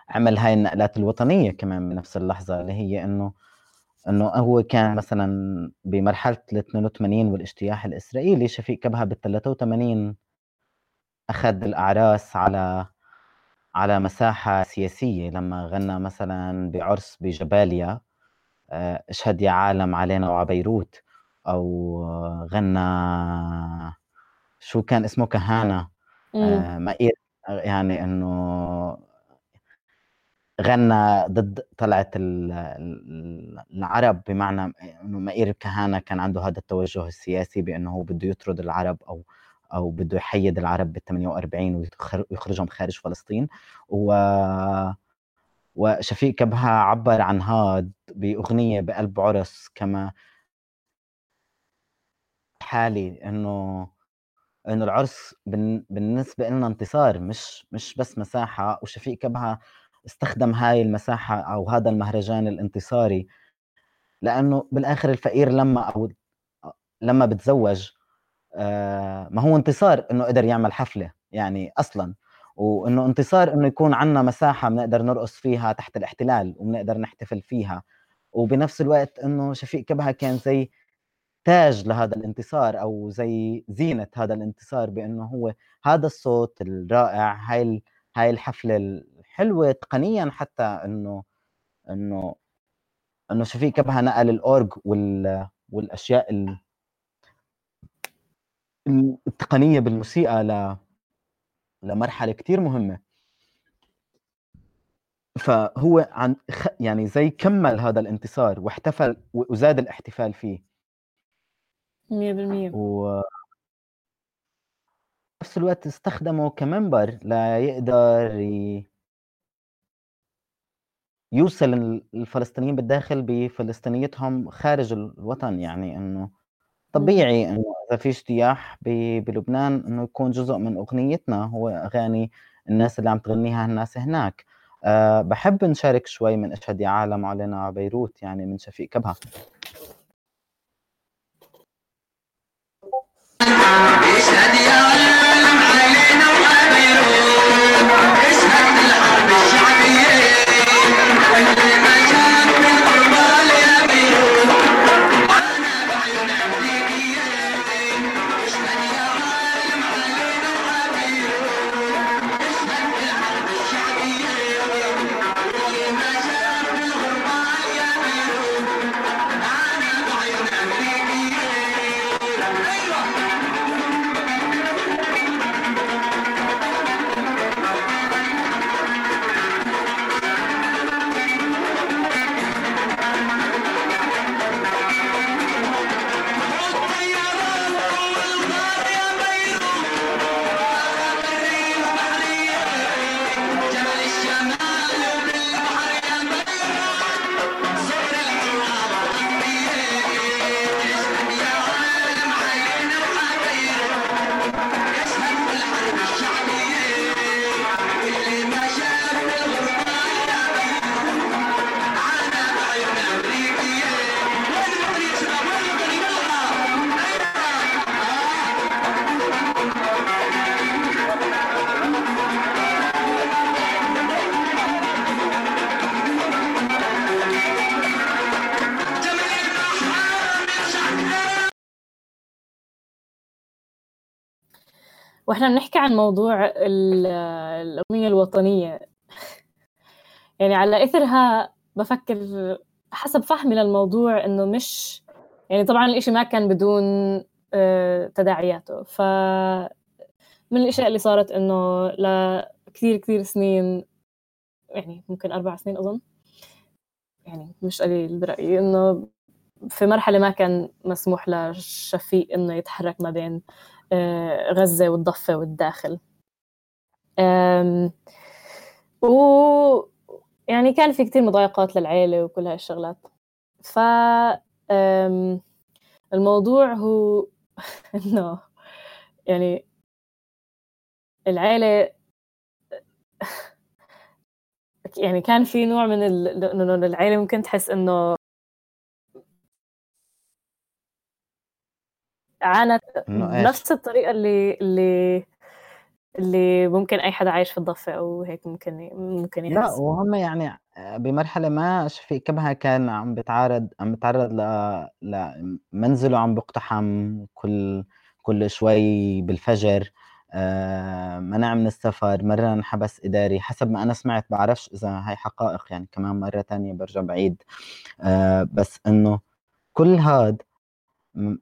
عمل هاي النقلات الوطنية كمان بنفس اللحظة، اللي هي إنه إنه هو كان مثلًا بمرحلة ال82 والإجتياح الإسرائيلي، شفيق كبهة بال83 أخد الأعراس على على مساحة سياسية، لمّا غنّى مثلًا بعرس بجباليا آآ أشهد يا عالم علينا وع بيروت، أو غنّى شو كان اسمه؟ كهانة. إمم. آآ مائير يعني إنه غنّى ضد ال العرب بمعنى إنه مائير كهانة كان عنده هذا التوجه السياسي بإنه هو بده يطرد العرب أو أو بده يحيّد العرب بال48 ويخر ويخرجهم خارج فلسطين، و وشفيق كبهة عبّر عن هاد بأغنية بقلب عرس كما حالي إنه إنه العرس بالن بالنسبة إلنا انتصار مش مش بس مساحة، وشفيق كبهة استخدم هاي المساحة أو هذا المهرجان الانتصاري لأنه بالآخر الفقير لما أو لما بتزوج ما هو انتصار إنه قدر يعمل حفلة يعني أصلا. وإنه انتصار إنه يكون عندنا مساحة بنقدر نرقص فيها تحت الاحتلال وبنقدر نحتفل فيها. وبنفس الوقت إنه شفيق كبهة كان زي تاج لهذا الانتصار أو زي زينة هذا الانتصار بإنه هو هذا الصوت الرائع هاي هاي الحفلة الحلوة تقنيا حتى إنه إنه إنه شفيق كبهة نقل الأورج وال والأشياء التقنية بالموسيقى ل لمرحلة كثير مهمة. فهو عن يعني زي كمل هذا الانتصار واحتفل وزاد الاحتفال فيه. 100% و نفس الوقت استخدمه كمنبر ليقدر ي... يوصل الفلسطينيين بالداخل بفلسطينيتهم خارج الوطن يعني إنه طبيعي إنه إذا في اجتياح بلبنان إنه يكون جزء من أغنيتنا هو أغاني الناس اللي عم تغنيها الناس هناك. أه بحب نشارك شوي من أشهد يا عالم علينا بيروت يعني من شفيق كبهه أشهد وإحنا بنحكي عن موضوع الأغنية الوطنية. يعني على إثرها بفكر حسب فهمي للموضوع إنه مش يعني طبعا الإشي ما كان بدون آه، تداعياته. ف من الأشياء اللي صارت إنه لكثير كثير سنين يعني ممكن أربع سنين أظن يعني مش قليل برأيي إنه في مرحلة ما كان مسموح لشفيق إنه يتحرك ما بين غزة والضفة والداخل. و يعني كان في كتير مضايقات للعيلة وكل هاي الشغلات. ف الموضوع هو إنه يعني العيلة يعني كان في نوع من إنه العيلة ممكن تحس إنه عانت بنفس الطريقة اللي اللي اللي ممكن أي حدا عايش في الضفة أو هيك ممكن ممكن يحس. لا وهم يعني بمرحلة ما شفيق كبها كان عم بتعرض عم بتعرض ل لمنزله عم بيقتحم كل كل شوي بالفجر آه، منع من السفر مرة انحبس إداري حسب ما أنا سمعت بعرفش إذا هاي حقائق يعني كمان مرة تانية برجع بعيد. آه، بس إنه كل هاد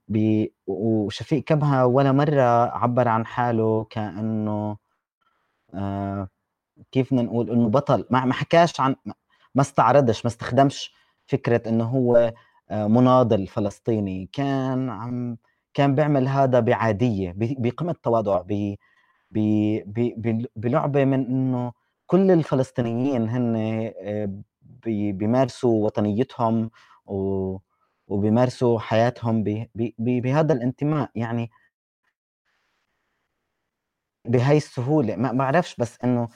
بي وشفيق كبهة ولا مرة عبر عن حاله كأنه آه كيف بدنا نقول إنه بطل. ما ما حكاش عن ما استعرضش ما استخدمش فكرة إنه هو آه مناضل فلسطيني. كان عم كان بيعمل هذا بعادية بقمة التواضع بلعبة من إنه كل الفلسطينيين هن آه، بيمارسوا وطنيتهم و وبيمارسوا حياتهم بهذا الانتماء يعني بهاي السهولة. ما بعرفش بس إنه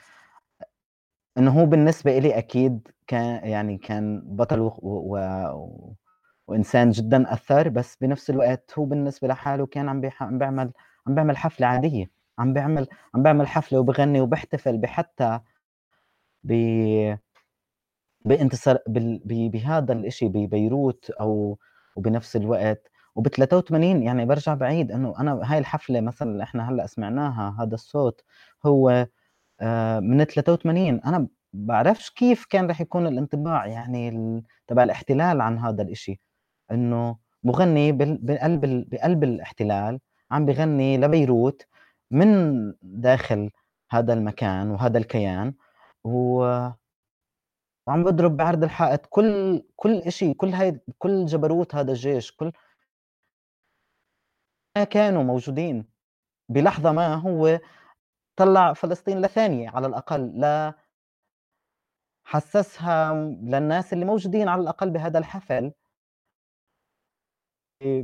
إنه هو بالنسبة إلي أكيد كان يعني كان بطل و و و وإنسان جدًا أثّر، بس بنفس الوقت هو بالنسبة لحاله كان عم بيح عم بيعمل عم بيعمل حفلة عادية، عم بيعمل عم بيعمل حفلة وبيغني وبيحتفل بحتى ب بانتصار بال بهذا الإشي ببيروت أو وبنفس الوقت وب83 يعني بارجع بعيد إنه أنا هاي الحفلة مثلًا اللي إحنا هلأ سمعناها هذا الصوت هو آآ من 83 أنا بعرفش كيف كان رح يكون الانطباع يعني تبع الاحتلال عن هذا الإشي، إنه مغني بقلب بقلب الاحتلال عم بيغني لبيروت من داخل هذا المكان وهذا الكيان و وعم بضرب بعرض الحائط. كل كل إشي كل هاي كل جبروت هذا الجيش كل ما كانوا موجودين. بلحظة ما هو طلّع فلسطين لثانية على الأقل لا حسّسها للناس اللي موجودين على الأقل بهذا الحفل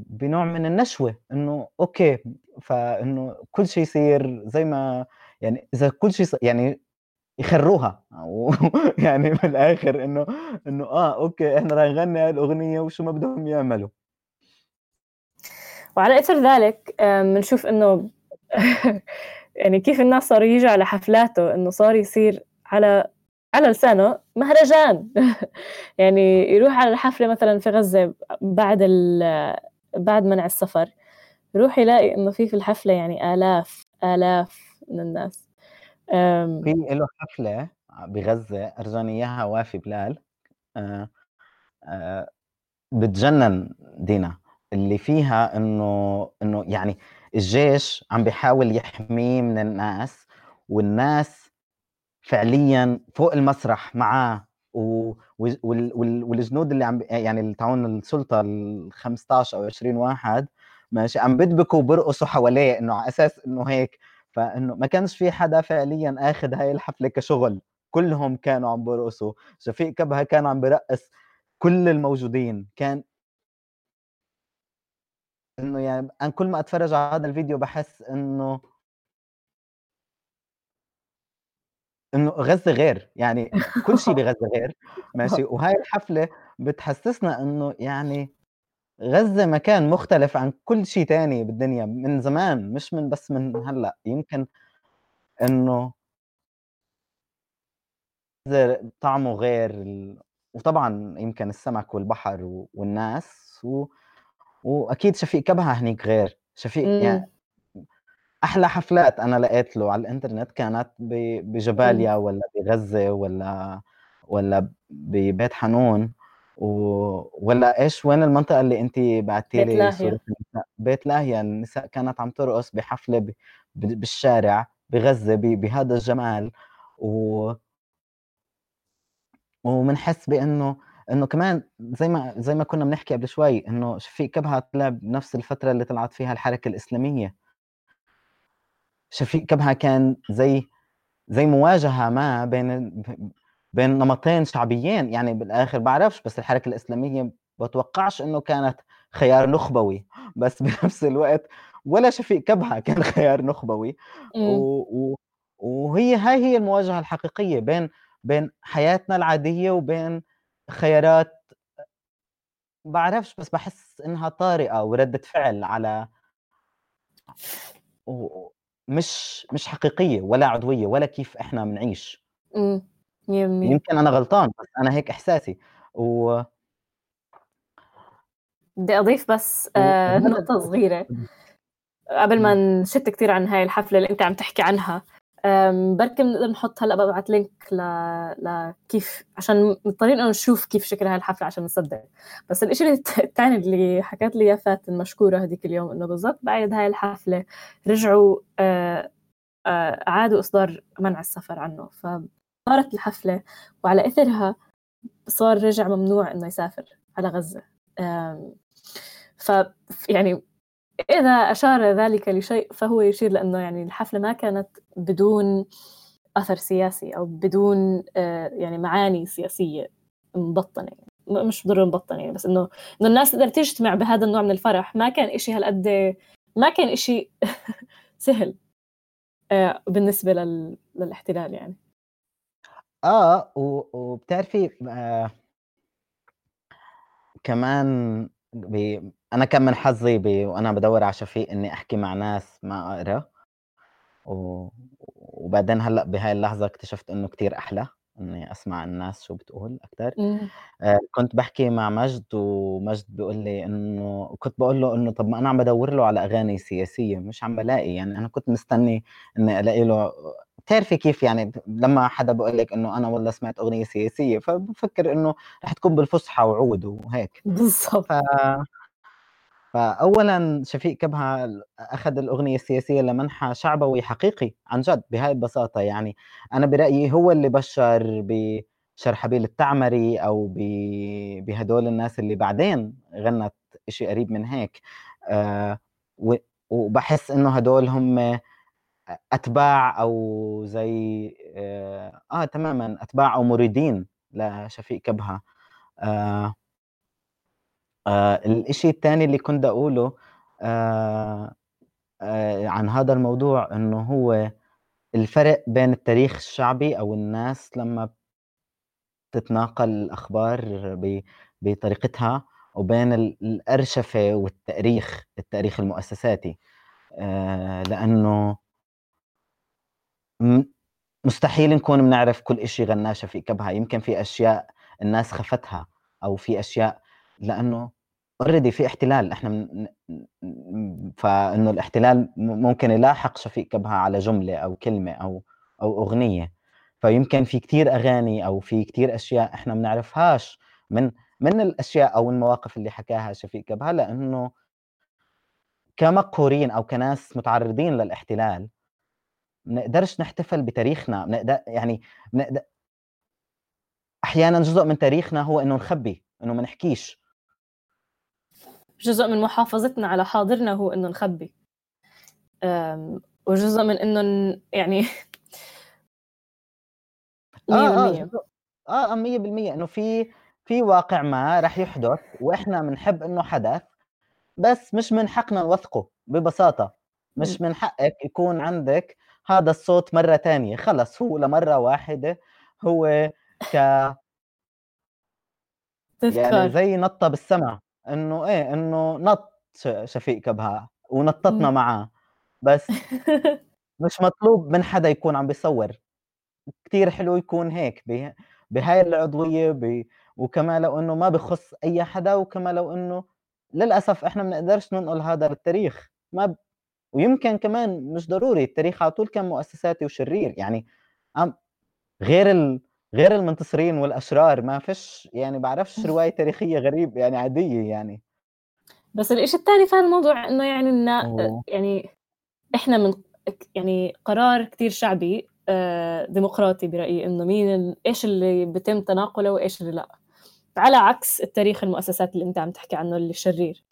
بنوع من النشوة إنه okay. فإنه كل شي يصير زي ما يعني إذا كل شي ص يعني يخرّوها. يعني من الآخر إنه إنه آه okay إحنا رح نغني هاي الأغنية وشو ما بدهم يعملوا. وعلى إثر ذلك بنشوف إنه يعني كيف الناس صاروا ييجوا على حفلاته إنه صار يصير على على لسانه مهرجان. يعني يروح على الحفلة مثلا في غزة بعد بعد منع السفر يروح يلاقي إنه في في الحفلة يعني آلاف آلاف من الناس. في له حفلة بغزة أرجاني إياها وافي بلال. آه آه بتجنن دينا. اللي فيها إنه إنه يعني الجيش عم بيحاول يحميه من الناس والناس فعليا فوق المسرح معاه. و... وال... وال... والجنود اللي عم يعني اللي تعون السلطة ال 15 أو 20 واحد ماشي عم بدبكوا وبرقصوا حواليه إنه على أساس إنه هيك فإنه ما كانش في حدا فعليا اخذ هاي الحفلة كشغل كلهم كانوا عم برقصوا. شفيق كبهة كان عم برقص كل الموجودين. كان إنه يعني أنا كل ما أتفرج على هذا الفيديو بحس إنه إنه غزة غير. يعني كل شيء بغزة غير. ماشي؟ وهاي الحفلة بتحسسنا إنه يعني غزة مكان مختلف عن كل شيء تاني بالدنيا من زمان مش من بس من هلأ يمكن إنه طعمه غير وطبعا يمكن السمك والبحر والناس و... وأكيد شفيق كبهه هنيك غير شفيق. يعني أحلى حفلات أنا لقيت له على الإنترنت كانت بجباليا إمم. ولا بغزة ولا ولا ببيت حنون و... ولا إيش؟ وين المنطقة اللي انت بعثتي لي صورة النساء؟ بيت لاهيا النساء كانت عم ترقص بحفلة ب... بالشارع بغزة ب... بهذا الجمال. و وبنحس بإنه إنه كمان زي ما زي ما كنا بنحكي قبل شوي إنه شفيق كبهة طلع بنفس الفترة اللي طلعت فيها الحركة الإسلامية. شفيق كبهة كان زي زي مواجهة ما بين بين نمطين شعبيين يعني بالآخر بعرفش بس الحركة الإسلامية بتوقعش إنه كانت خيار نخبوي. بس بنفس الوقت ولا شفيق كبهة كان خيار نخبوي. و... و... وهي هاي هي المواجهة الحقيقية بين بين حياتنا العادية وبين خيارات بعرفش بس بحس إنها طارئة وردة فعل على مش مش حقيقية ولا عضويه ولا كيف إحنا بنعيش. امم يمكن أنا غلطان بس أنا هيك إحساسي. و بدي أضيف بس آه نقطة صغيرة. قبل ما نشت كثير عن هاي الحفلة اللي أنت عم تحكي عنها بركي بنقدر نحط هلأ ببعث لينك ل... لكيف عشان مضطرين إنه نشوف كيف شكل هاي الحفلة عشان نصدق. بس الشيء الثاني اللي حكت لي إياه فاتن المشكوره هذيك اليوم إنه بالضبط بعد هاي الحفلة رجعوا آه، آه، اعادوا إصدار منع السفر عنه. فصارت الحفلة وعلى إثرها صار رجع ممنوع إنه يسافر على غزة. ف يعني إذا أشار ذلك لشيء فهو يشير لأنه يعني الحفلة ما كانت بدون أثر سياسي أو بدون آه، يعني معاني سياسية مبطنة مش ضروري مبطنة يعني بس إنه إنه الناس تقدر تجتمع بهذا النوع من الفرح. ما كان إشي هالقد ما كان إشي سهل آه، بالنسبة لل... للاحتلال يعني. آه، و وبتعرفي آآ كمان ب أنا كان من حظي ب وأنا بادوّر على شفيق إنّي أحكي مع ناس ما أقرأ، و وبعدين هلأ بهاي اللحظة اكتشفت إنه كتير أحلى. إنّي أسمع الناس شو بتقول أكتر. إمم. آآ كنت باحكي مع مجد ومجد بيقول لي إنه كنت باقول له إنه طَب ما أنا عم بادوّر له على أغاني سياسية مش عم بالاقي، يعني أنا كنت مستني إنّي ألاقي له بتعرفي كيف يعني لمّا حدا بيقول لِك إنه أنا والله سمعت أغنية سياسية، فبافكّر إنه رح تكون بالفُصحى وعود وهيك. بالضبط. ف فأولًا شفيق كبهة ال أخد الأغنية السياسية لمنحى شعبوي حقيقي عن جد بهاي البساطة يعني، أنا برأيي هو اللي بشّر بشرحبيل التعمري ب بهدول الناس اللي بعدين غنّت إشي قريب من هيك، آآ و وباحس إنه هدول هم أ أتباع أو زي آآ آه تمامًا، أتباع أو مُريدين لشفيق كبهة. آآ آآ الإشي التاني اللي كنت أقوله آآ آآ عن هذا الموضوع إنه هو الفرق بين التاريخ الشعبي أو الناس لمّا بتتناقل الأخبار بطريقتها وبين ال الأرشفة والتأريخ، التأريخ المؤسساتي، آآ لأنه مستحيل نكون بنعرف كل إشي غنّاه شفيق كبهة، يمكن في أشياء الناس خفتها أو في أشياء لأنه already في احتلال. إحنا من فإنه الاحتلال ممكن يلاحق شفيق كبهة على جملة أو كلمة أو أو أغنية، فيمكن في كتير أغاني أو في كتير أشياء إحنا ما بنعرفهاش من من الأشياء أو المواقف اللي حكاها شفيق كبهة لإنه كمقهورين أو كناس متعرضين للاحتلال بنقدرش نحتفل بتاريخنا، بنقد يعني بنقد أحيانًا جزء من تاريخنا هو إنه نخبّي، إنه ما نحكيش. جزء من محافظتنا على حاضرنا هو إنه نخبّي. وجزء من إنه ن يعني آه، آه، 100% جزء آه، آه، 100% إنه في في واقع ما رح يحدث وإحنا بنحب إنه حدث، بس مش من حقنا نوثقه ببساطة، إمم. مش من حقِّك يكون عندِك هذا الصوت مرّة تانية، خلص هو لمرّة واحدة هو ك يعني تذكار. زي نطّة بالسما، إنه إيه، إنه نَط شفيق كبهة ونطّطنا. معاه، بس مش مطلوب من حدا يكون عم بيصوّر، كتير حلو يكون هيك به بهاي العضوية ب وكمان لو إنه ما بيخُص أي حدا، وكمان لو إنه للأسف إحنا ما بنقدرش ننقل هذا للتاريخ، ما ب ويمكن كمان مش ضروري، التاريخ على طول كان مؤسساتي وشرير، يعني غير ال غير المنتصرين والأشرار ما فيش يعني باعرفش رواية تاريخية غريب يعني عادية يعني. بس الإشي التاني في هالموضوع إنه يعني النا و يعني إحنا من يعني قرار كتير شعبي آآ ديمقراطي برأيي إنه مين ال إيش اللي بيتم تناقله وإيش اللي لأ، على عكس التاريخ المؤسسات اللي أنت عم تحكي عنه اللي شرير.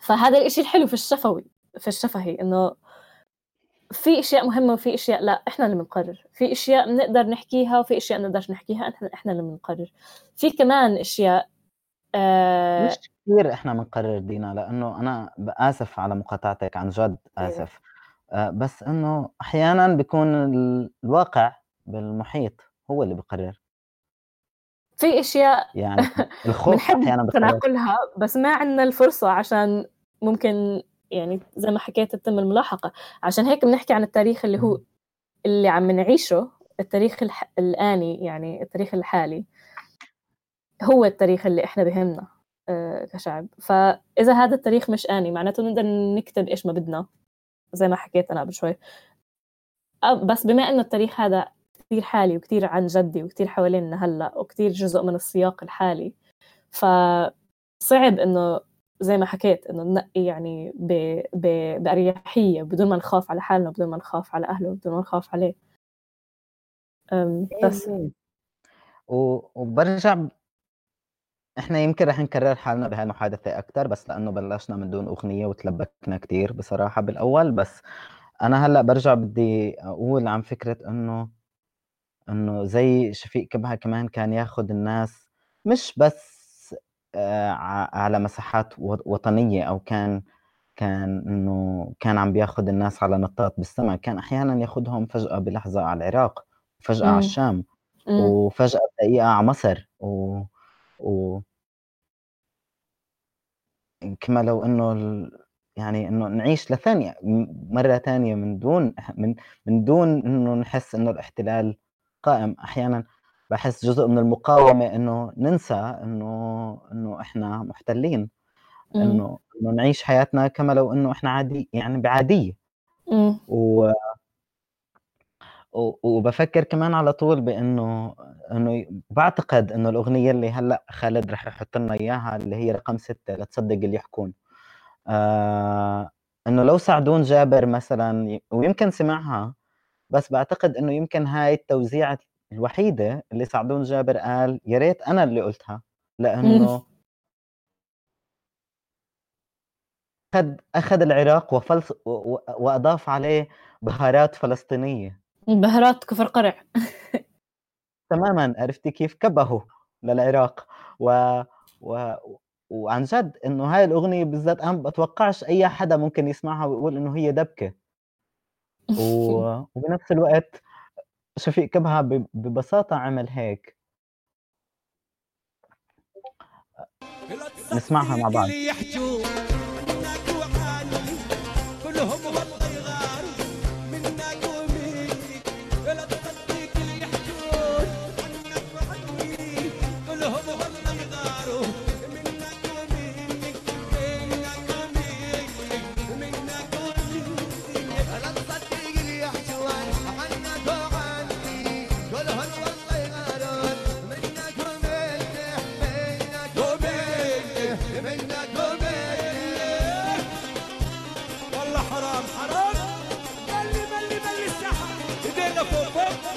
فهذا الإشي الحلو في الشفوي في الشفهي إنه في أشياء مهمة وفي أشياء لأ، إحنا اللي بنقرر، في أشياء بنقدر نحكيها وفي أشياء ما بنقدرش نحكيها، إحنا إحنا اللي بنقرر. في كمان أشياء آآ مش كتير إحنا بنقرر دينا، لإنه أنا ب آسف على مقاطعتِك عن جد أيوه. آسف، آآ بس إنه أحيانًا بيكون ال الواقع بالمحيط هو اللي بيقرر. في أشياء يعني الخوف بنحب أحيانًا بيقرر. تناقلها بس ما عندنا الفرصة عشان ممكن يعني زي ما حكيت تتم الملاحقة، عشان هيك بنحكي عن التاريخ اللي هو. اللي عم نعيشه، التاريخ الح الآني يعني التاريخ الحالي، هو التاريخ اللي إحنا بيهمنا آآ كشعب، فإذا هذا التاريخ مش آني معناته نقدر نكتب إيش ما بدنا، زي ما حكيت أنا قبل شوي. بس بما إنه التاريخ هذا كتير حالي وكتير عن جدي وكتير حواليننا هلأ وكتير جزء من السياق الحالي، فصعب إنه زي ما حكيت إنه ننقي يعني ب ب بأريحية بدون ما نخاف على حالنا وبدون ما نخاف على أهله وبدون ما نخاف عليه. بس. 100% و وبارجع ب إحنا يمكن رح نكرر حالنا بهاي المحادثة أكتر، بس لإنه بلشنا من دون أغنية وتلبكنا كتير بصراحة بالأول، بس أنا هلأ بارجع بدي أقول عن فكرة إنه إنه زي شفيق كبهة كمان كان ياخد الناس مش بس على مساحات و وطنية أو كان كان إنه كان عم بياخد الناس على نطاط بالسما، كان أحيانًا ياخدهم فجأة بلحظة على العراق فجأة على الشام وفجأة بدقيقة على مصر. و و كما لو إنه ال... يعني إنه نعيش لثانية مرة ثانية من دون من من دون إنه نحس إنه الاحتلال قائم. أحيانا بحس جزء من المقاومة إنه ننسى إنه إنه إحنا محتلين. إنه إنه نعيش حياتنا كما لو إنه إحنا عادي يعني بعادية. و وبفكر كمان على طول بإنه إنه بعتقد إنه الأغنية اللي هلأ خالد رح يحط لنا إياها اللي هي رقم ستة لتصدق اللي يحكون. آه إنه لو سعدون جابر مثلا ويمكن سمعها بس بعتقد إنه يمكن هاي التوزيعه الوحيدة اللي سعدون جابر قال يا ريت أنا اللي قلتها لأنه أخذ أخذ العراق وفلس وأضاف عليه بهارات فلسطينية. بهارات كفر قرع. تماما عرفتي كيف كبهوا للعراق؟ و... و... وعن جد إنه هاي الأغنية بالذات أنا بتوقعش أي حدا ممكن يسمعها ويقول إنه هي دبكة. و... وبنفس الوقت شفيق كبها ببساطة عمل هيك. نسمعها مع بعض. لا تصدق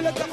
اللي يحكوا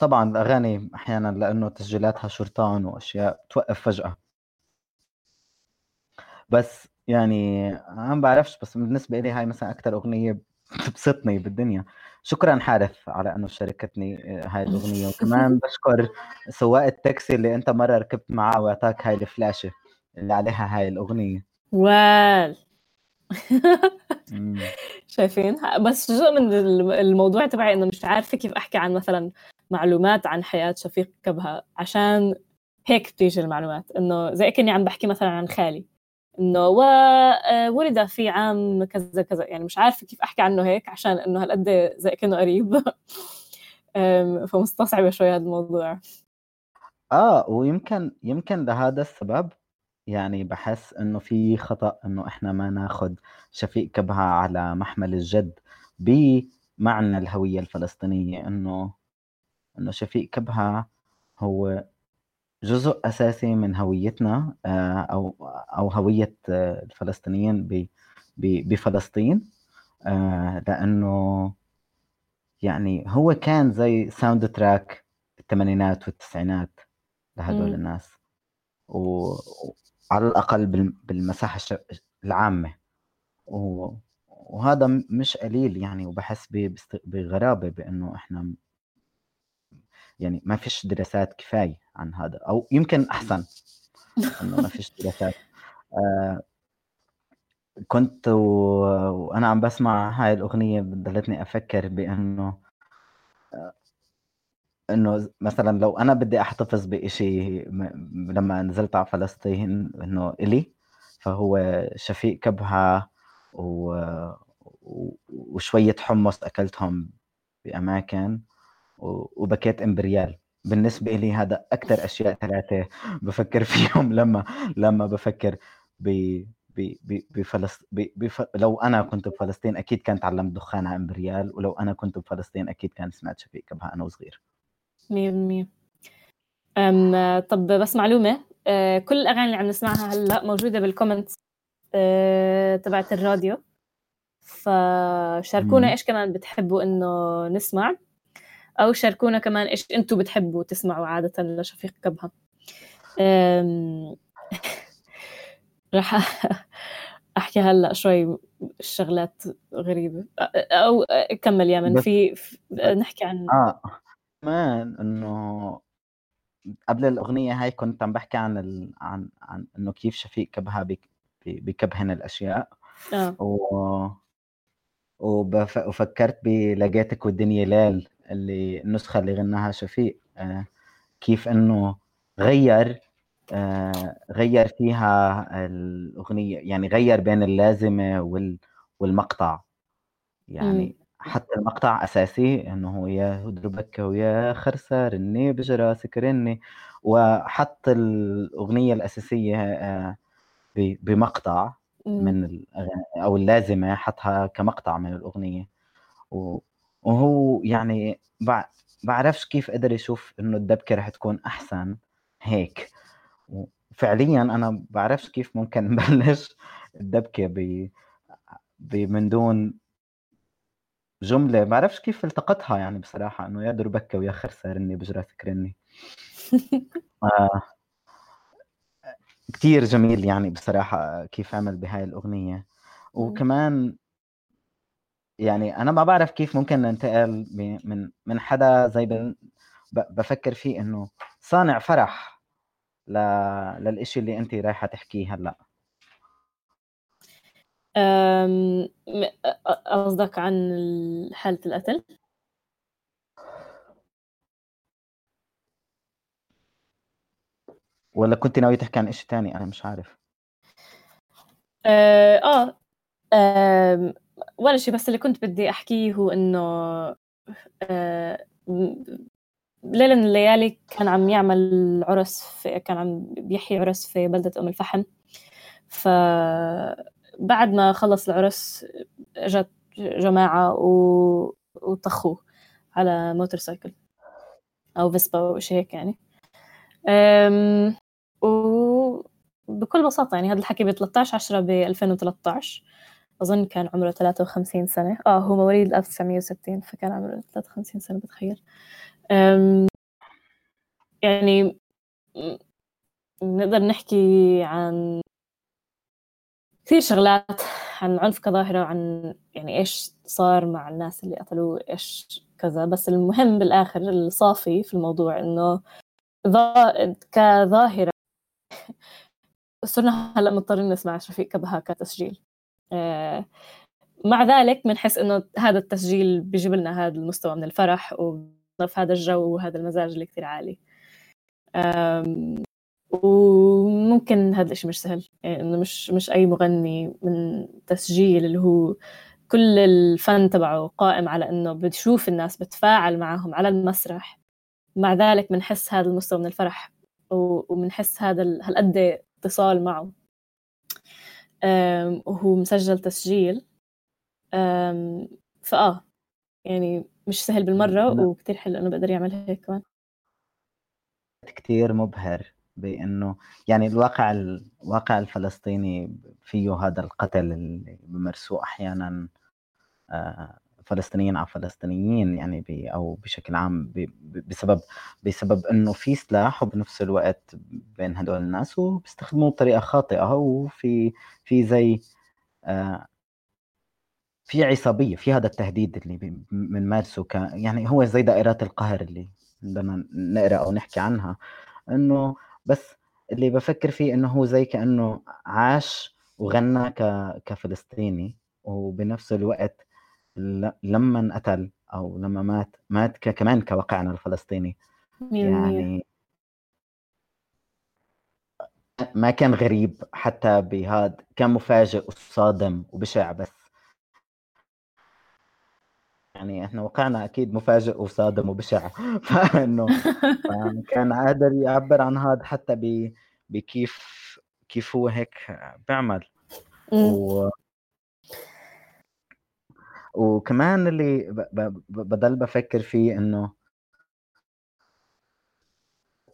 طبعا الأغاني أحيانا لأنه تسجيلاتها شرطان وأشياء توقف فجأة. بس يعني أنا ما بعرفش بس بالنسبة لي هاي مثلا أكثر أغنية بتبسطني بالدنيا. شكرا حارث على إنه شاركتني آه، هاي الأغنية. وكمان بشكر سواق التاكسي اللي أنت مرة ركبت معاه وأعطاك هاي الفلاشة اللي عليها هاي الأغنية. وال شايفين؟ بس جزء من الموضوع تبعي إنه مش عارفة كيف أحكي عن مثلا معلومات عن حياة شفيق كبهة عشان هيك بتيجي المعلومات. إنه زي كاني عم بحكي مثلا عن خالي. إنه وولد آه، في عام كذا كذا. يعني مش عارفة كيف أحكي عنه هيك عشان إنه هالقد زي كانه قريب. فمستصعبة شوي هذا الموضوع. آه ويمكن يمكن لهذا السبب يعني بحس إنه في خطأ إنه إحنا ما ناخذ شفيق كبهة على محمل الجد بمعنى الهوية الفلسطينية. إنه إنه شفيق كبهة هو جزء أساسي من هويتنا آه، أو أو هوية آه، الفلسطينيين بفلسطين آه، لأنه يعني هو كان زي soundtrack الثمانينات والتسعينات لهدول الناس. وعلى الأقل بالمساحة العامة. وهذا مش قليل يعني وبحس بغرابة بأنه إحنا يعني ما فيش دراسات كفاية عن هذا أو يمكن أحسن إنه ما فيش دراسات آه كنت. وأنا عم بسمع هاي الأغنية ضلتني أفكر بإنه آه إنه مثلا لو أنا بدي أحتفظ بإشي لما نزلت على فلسطين إنه إلي فهو شفيق كبهة. وشوية حمص أكلتهم بأماكن وباكيت إمبريال. بالنسبة لي هذا أكثر أشياء ثلاثة بفكر فيهم لما لما بفكر ب بفلسطين بف... لو أنا كنت بفلسطين أكيد كان تعلمت دخان على امبريال ولو أنا كنت بفلسطين أكيد كان سمعت شفيق كبها أنا وصغير. 100% أم طب بس معلومة أه كل الأغاني اللي عم نسمعها هلأ موجودة بالكومنتس أه تبعت الراديو. فشاركونا إيش كمان بتحبوا إنه نسمع. أو شاركونا كمان إيش أنتم بتحبوا تسمعوا عادة لشفيق كبهة. راح أحكي هلأ شوي شغلات غريبة. أو كمل يا من في, نحكي عن آه كمان إنه قبل الأغنية هاي كنت عم بحكي عن ال... عن عن إنه كيف شفيق كبها بكبهن الأشياء. آه. و... وبف... وفكرت بلقيتك والدنيا ليل. اللي النسخة اللي غناها شفيق آه، كيف إنه غير آه، غير فيها الأغنية يعني غير بين اللازمة والمقطع. يعني حتى المقطع أساسي إنه يا هدربك ويا خرسة رني بجراسك رني وحط الأغنية الأساسية آه، بمقطع من أو اللازمة حطها كمقطع من الأغنية. وهو يعني بعرفش كيف قدر يشوف إنه الدبكة رح تكون أحسن هيك. وفعليا أنا بعرفش كيف ممكن نبلش الدبكة ب من دون جملة. بعرفش كيف التقطها يعني بصراحة إنه يا دربكة ويا خرسة رني بجراسك رني آه. كتير جميل يعني بصراحة كيف عمل بهاي الأغنية. وكمان يعني أنا ما بعرف كيف ممكن ننتقل من من حدا زي بفكر فيه إنه صانع فرح ل... للإشي اللي انت رايحة تحكيه هلأ. قصدك عن حالة القتل؟ ولا كنت ناوي تحكي عن إشي تاني؟ أنا مش عارف. آه, آه ولا شيء بس اللي كنت بدي أحكيه هو إنه آه ليلة من الليالي كان عم يعمل عرس في كان عم بيحيي عرس في بلدة أم الفحم. فبعد ما خلص العرس إجت جماعة و... وطخوه على motorcycle أو فيسبا أو شيء هيك يعني. أم... وبكل بساطة يعني هذا الحكي ب 13 10 ب 2013 أظن كان عمره 53 سنة. آه هو مواليد 1960 فكان عمره 53 سنة بتخيل. يعني نقدر نحكي عن كثير شغلات عن العنف كظاهرة وعن يعني إيش صار مع الناس اللي قتلوه إيش كذا. بس المهم بالآخر الصافي في الموضوع إنه كظاهرة صرنا هلأ مضطرين نسمع شفيق كبها كتسجيل مع ذلك بنحس إنه هذا التسجيل بيجيب لنا هذا المستوى من الفرح وضف هذا الجو وهذا المزاج اللي كثير عالي. وممكن هذا الشيء مش سهل يعني إنه مش مش أي مغني من تسجيل اللي هو كل الفن تبعه قائم على إنه بتشوف الناس بتفاعل معهم على المسرح. مع ذلك بنحس هذا المستوى من الفرح وبنحس هذا هالقد اتصال معه. وهو مسجل تسجيل. فآه يعني مش سهل بالمرة وكتير حلو إنه بقدر يعمل هيك كمان. كتير مبهر بإنه يعني الواقع الواقع الفلسطيني فيه هذا القتل اللي بمارسوه أحيانا آه، فلسطينيين على فلسطينيين يعني بي أو بشكل عام بي بسبب بسبب إنه في سلاح وبنفس الوقت بين هدول الناس وبيستخدموه بطريقة خاطئة وفي في زي آه في عصابية في هذا التهديد اللي بنمارسه يعني هو زي دائرات القهر اللي بدنا نقرأ أو نحكي عنها إنه بس اللي بفكر فيه إنه هو زي كأنه عاش وغنى. كفلسطيني وبنفس الوقت لما انقتل أو لما مات مات كمان كواقعنا الفلسطيني. يعني ما كان غريب حتى بهذا كان مفاجئ وصادم وبشع بس. يعني إحنا واقعنا أكيد مفاجئ وصادم وبشع. فإنه كان قادر يعبر عن هذا حتى بكيف كيف هو هيك بيعمل. و وكمان اللي بضل بفكر فيه إنه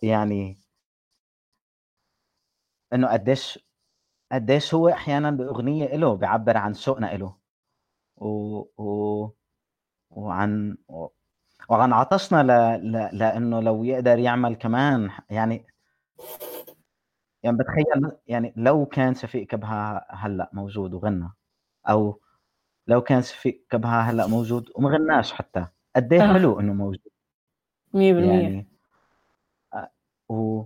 يعني إنه قديش قديش هو أحيانا بأغنية له بيعبر عن شوقنا له و... و... وعن وعن عطشنا ل... ل... لإنه لو يقدر يعمل كمان يعني يعني بتخيل يعني لو كان شفيق كبها هلأ موجود وغنى أو لو كان شفيق كبها هلأ موجود وما غناش حتى. قد إيه حلو إنه موجود. 100% يعني و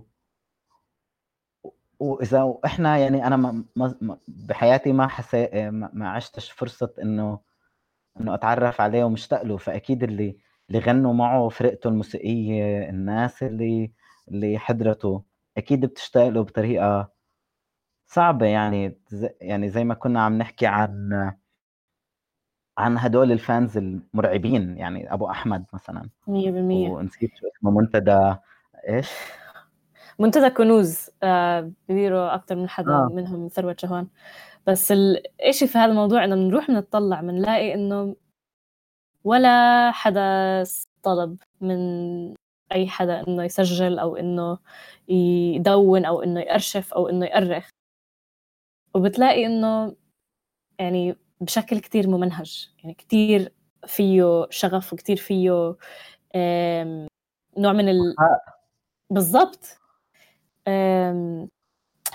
وإذا إحنا يعني أنا ما بحياتي ما حسيت ما عشتش فرصة إنه إنه أتعرف عليه ومشتاق له. فأكيد اللي اللي غنوا معه فرقته الموسيقية الناس اللي اللي حضرته أكيد بتشتاق له بطريقة صعبة. يعني يعني زي ما كنا عم نحكي عن عن هدول الفانز المرعبين يعني أبو أحمد مثلا. 100% ونسيت شو اسمه منتدى إيش؟ منتدى كنوز آه بيديروا أكثر من حدا آه. منهم ثروة شهوان بس الشيء في هذا الموضوع؟ إنه بنروح بنطلع بنلاقي إنه ولا حدا طلب من أي حدا إنه يسجل أو إنه يدون أو إنه يأرشف أو إنه يأرخ. وبتلاقي إنه يعني بشكل كتير ممنهج. يعني كتير فيه شغف وكتير فيه نوع من ال... بالضبط.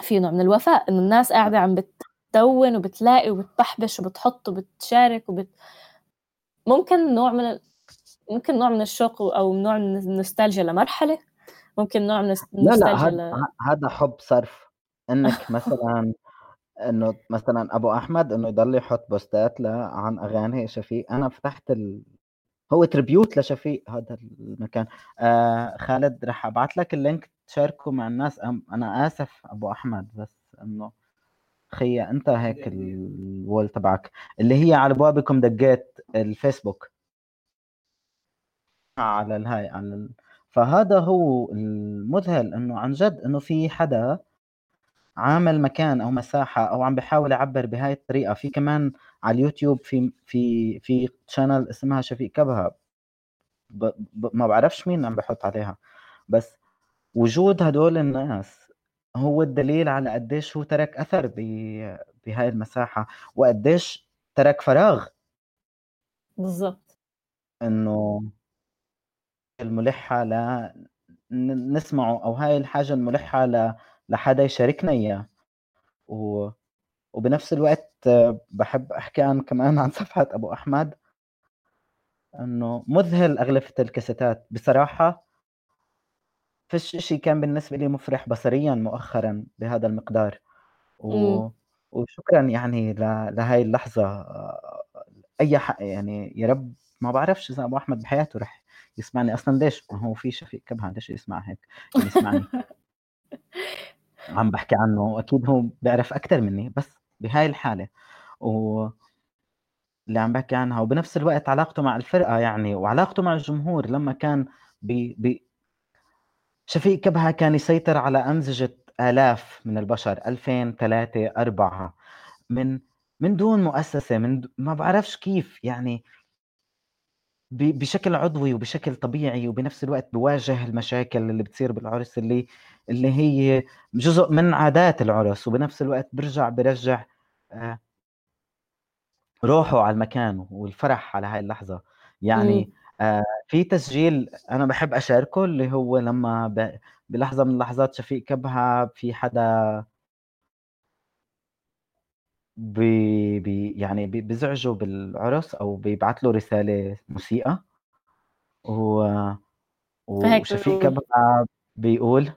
في نوع من الوفاء إنه الناس قاعدة عم بتدون وبتلاقي وبتبحبش وبتحط وبتشارك وبت ممكن نوع من ال... ممكن نوع من الشوق أو نوع من النوستالجيا لمرحلة ممكن نوع من النوستالجيا لا لا هذا ل... حب صرف. إنك مثلا إنه مثلا أبو أحمد إنه يضل يحط بوستات عن أغاني شفيق. أنا فتحت ال... هو tribute لشفيق هذا المكان. آه خالد رح أبعث لك ال link تشاركه مع الناس. أنا آسف أبو أحمد بس إنه خي أنت هيك ال wall تبعك. اللي هي على بوابكم دقيت الفيسبوك. على الهاي على ال... فهذا هو المذهل إنه عن جد إنه في حدا عامل مكان أو مساحة أو عم بحاول يعبر بهاي الطريقة. في كمان على اليوتيوب في في في شانل اسمها شفيق كبهه ب... ب... ما بعرفش مين عم بحط عليها. بس وجود هدول الناس هو الدليل على قديش هو ترك أثر. بهاي المساحة وقديش ترك فراغ. بالضبط. إنه الملحة لا نسمعه أو هاي الحاجة الملحة ل لحدا يشاركنا إياه. و وبنفس الوقت بحب أحكي عن كمان عن صفحة أبو أحمد. إنه مذهل أغلفة الكاسيتات. بصراحة فيش شيء كان بالنسبة لي مفرح بصريا مؤخرا بهذا المقدار. و... وشكرا يعني ل... لهاي اللحظة. أي حق يعني يا رب ما بعرفش إذا أبو أحمد بحياته رح يسمعني أصلا ليش. ما هو في شفيق كبهة ليش يسمع هيك؟ يعني يسمعني. عم بحكي عنه أكيد هو بيعرف أكثر مني بس بهاي الحالة. و اللي عم بحكي عنها وبنفس الوقت علاقته مع الفرقة يعني وعلاقته مع الجمهور لما كان ب... ب... شفيق كبهة كان يسيطر على أمزجة آلاف من البشر 2000 3 4 من من دون مؤسسة من د... ما بعرفش كيف يعني ب... بشكل عضوي وبشكل طبيعي وبنفس الوقت بواجه المشاكل اللي بتصير بالعرس اللي اللي هي جزء من عادات العرس وبنفس الوقت برجع برجع آه روحه على المكان والفرح على هاي اللحظة. يعني آه في تسجيل أنا بحب أشاركه اللي هو لما ب... بلحظة من اللحظات شفيق كبهة في حدا بي بي يعني بزعجه بالعرس أو بيبعت له رسالة مسيئة و وشفيق كبهة بيقول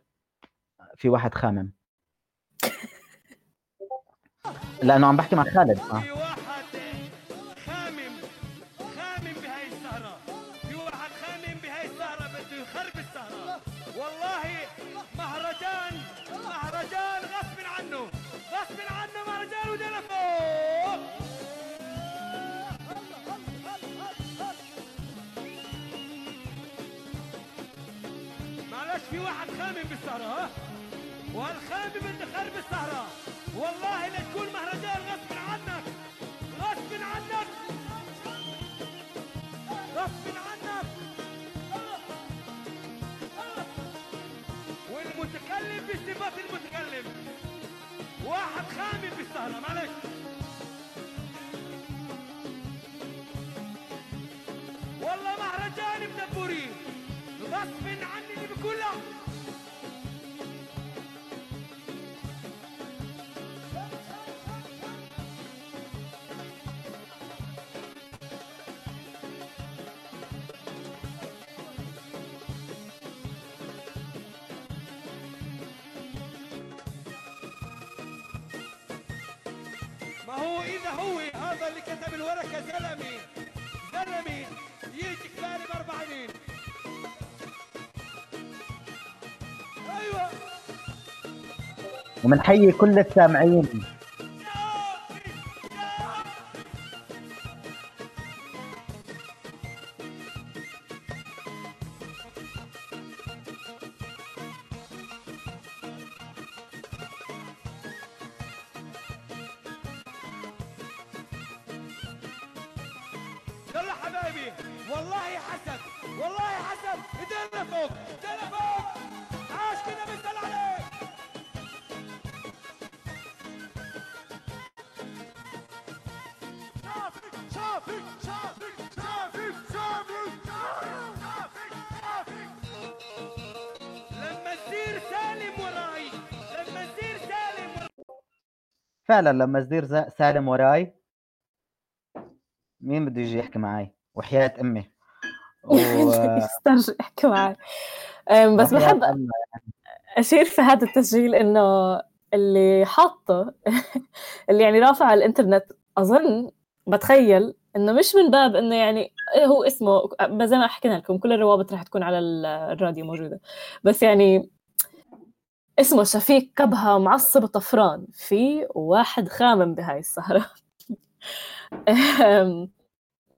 في واحد خامم لأنه عم بحكي مع خالد آه. في واحد خامم بالسهرة ها؟ والخامم اللي خرب السهرة. والله لا تكون مهرجان غصب عنك. غصب عنك. غصب عنك. والمتكلم بصفات المتكلم. واحد خامم بالسهرة معلش. والله مهرجان مدبورين غصب عني اللي ومنحيي كل السامعين. فعلا لما ز- سالم وراي مين بده يجي يحكي معي وحياة أمي. و... استرجع احكي معي بس بحب. أشير في هذا التسجيل إنه اللي حاطه اللي يعني رافع على الإنترنت أظن بتخيل إنه مش من باب إنه يعني هو اسمه زي ما حكينا لكم كل الروابط رح تكون على ال- الراديو موجودة. بس يعني اسمه شفيق كبهة معصب طفران في واحد خامم بهاي السهرة.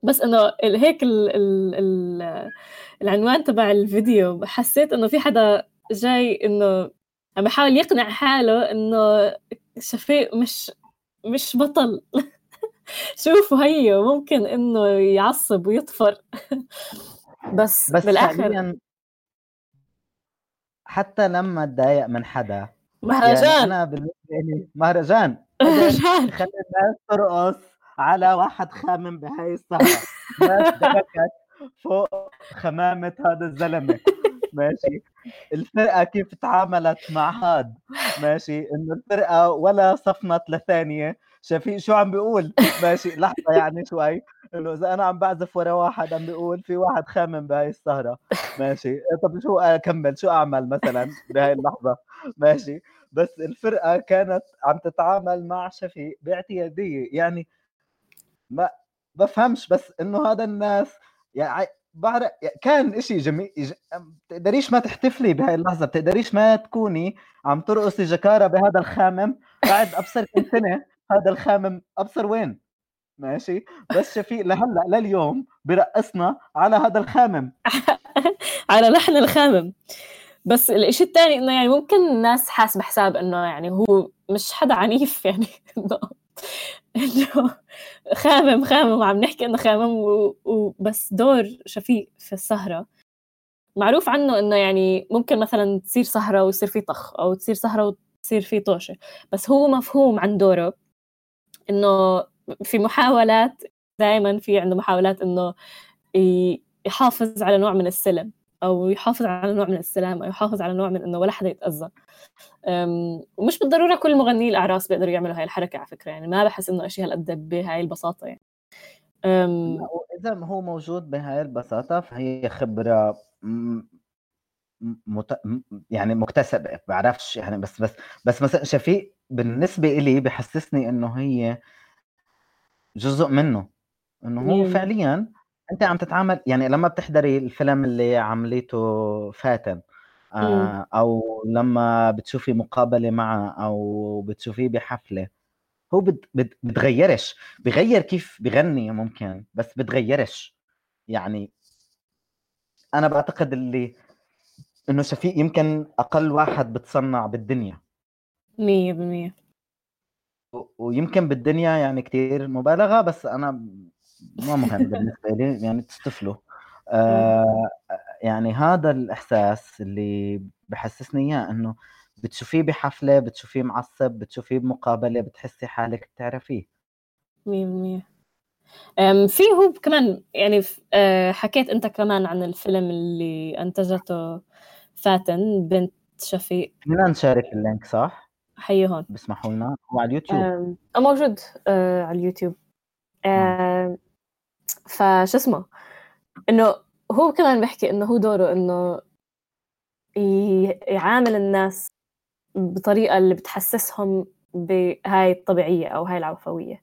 بس إنه هيك ال ال ال العنوان تبع الفيديو حسيت إنه في حدا جاي إنه عم بحاول يقنع حاله إنه شفيق مش مش بطل. شوفوا هيو ممكن إنه يعصب ويطفر. بس, بس بالآخر حتى لما اتضايق من حدا. يعني مهرجان أنا بالنسبة لي مهرجان. مهرجان. خلي الناس ترقص على واحد خامم بهاي السهرة ناس فوق خمامة هذا الزلمة. ماشي. الفرقة كيف تعاملت مع هاد؟ ماشي. إنه الفرقة ولا صفنت لثانية. شفيق شو عم بيقول؟ ماشي. لحظة يعني شوي. إنه إذا أنا عم بعزف ورا واحد عم بيقول في واحد خامم بهاي السهرة. ماشي. طب شو اكمل شو أعمل مثلا بهاي اللحظة؟ ماشي. بس الفرقة كانت عم تتعامل مع شفيق باعتيادية. يعني ما بفهمش بس إنه هذا الناس يعني بعرف كان إشي جميل. بتقدريش ما تحتفلي بهاي اللحظة. بتقدريش ما تكوني عم ترقصي جكارة بهذا الخامم. بعد أبصر كم سنة هذا الخامم أبصر وين؟ ماشي. بس شفيق لهلأ لليوم برقصنا على هذا الخامم. على لحن الخامم. بس الإشي الثاني إنه يعني ممكن الناس حاسبه حساب إنه يعني هو مش حدا عنيف يعني إنه إنه خامم خامم وعم نحكي إنه خامم وبس دور شفيق في السهرة. معروف عنه إنه يعني ممكن مثلا تصير سهرة ويصير في طخ أو تصير سهرة وتصير في طوشة. بس هو مفهوم عن دوره إنه في محاولات دائما في عنده محاولات إنه يحافظ على نوع من السلم أو يحافظ على نوع من السلام أو يحافظ على نوع من إنه ولا حدا يتأذى. ومش بالضرورة كل مغني الأعراس بيقدروا يعملوا هاي الحركة على فكرة يعني ما بحس إنه شيء هالقد بهاي البساطة يعني. اذا هو موجود بهاي البساطة فهي خبرة مت... يعني مكتسبة بعرفش يعني بس بس بس مثلا شفيق بالنسبة إلي بحسسني إنه هي جزء منه. إنه هو فعليا أنت عم تتعامل يعني لما بتحضري الفيلم اللي عملته فاتن آه أو لما بتشوفي مقابلة معه أو بتشوفيه بحفلة هو بت بت بتغيرش. بغير كيف بغني ممكن بس بتغيرش. يعني أنا بعتقد اللي إنه شفيق يمكن أقل واحد بتصنع بالدنيا. مية بالمية. ويمكن بالدنيا يعني كتير مبالغة بس أنا ما مهم بالنسبة لي يعني تستفلوا آه يعني هذا الإحساس اللي بحسسني إياه إنه بتشوفيه بحفلة بتشوفيه معصب بتشوفيه بمقابلة بتحسي حالك بتعرفيه. مية بالمية. في هو كمان يعني آه، حكيت أنت كمان عن الفيلم اللي أنتجته فاتن بنت شفيق. فينا نشارك اللينك صح؟ حي هون بسمحوا لنا. هو على اليوتيوب. موجود آه على اليوتيوب. آه فش اسمه؟ إنه هو كمان بيحكي إنه هو دوره إنه يعامل الناس بطريقة اللي بتحسسهم بهاي الطبيعية أو هاي العفوية.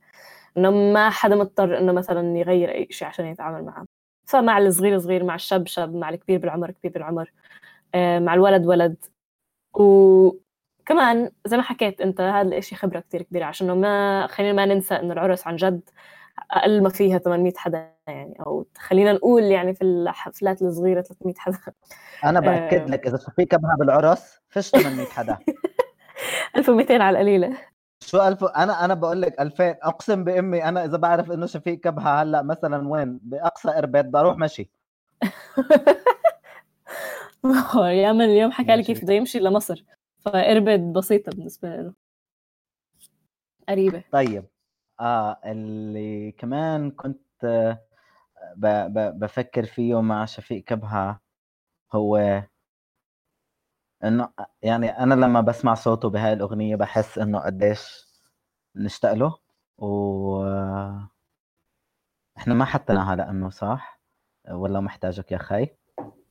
إنه ما حدا مضطر إنه مثلا يغير أي شيء عشان يتعامل معه. فمع الصغير صغير مع الشاب شاب مع الكبير بالعمر كبير بالعمر آه، مع الولد ولد. وكمان زي ما حكيت انت هذا الإشي خبرة كتير كبيرة عشان ما خلينا ما ننسى إنه العرس عن جد أقل ما فيها 800 حدا يعني أو خلينا نقول يعني في الحفلات الصغيرة 300 حدا. أنا بأكد آه. لك إذا في كبها بالعرس فيش 800 حدا. 1200 على القليلة. شو ألف أنا أنا بقول لك 2000 أقسم بأمي أنا إذا بعرف إنه شفيق كبها هلأ مثلا وين؟ بأقصى اربد بروح مشي. يا من اليوم حكى لي كيف بده يمشي لمصر. فاربد بسيطة بالنسبة له. قريبة. طيب آه اللي كمان كنت ب... ب... بفكر فيه مع شفيق كبهة هو إنه يعني أنا لما بسمع صوته بهاي الأغنية بحس إنه قديش نشتاق له و إحنا ما حطيناها لأنه صح؟ ولا محتاجك يا خي؟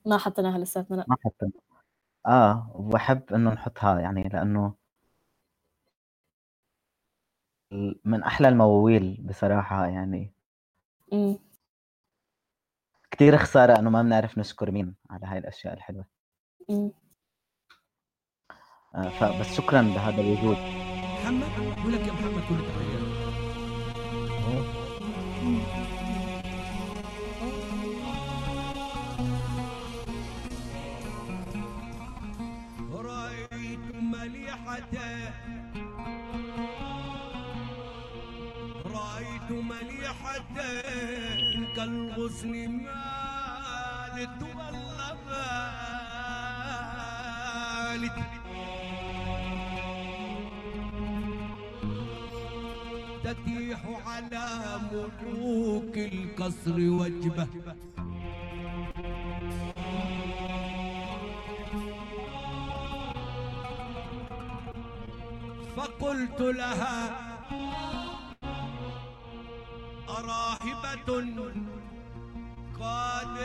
ما حطيناها لساتنا لا. ما حطينا. آه وبحب إنه نحطها يعني لأنه من أحلى المواويل بصراحة يعني. امم كثير خسارة إنه ما بنعرف نشكر مين على هاي الأشياء الحلوة. امم آه فبس شكرا لهذا الوجود. محمد ولك يا محمد كل رأيت كالغصن مالت ولا مالت المفاتيح على ملوك القصر وجبة. فقلت لها أراهبة. قال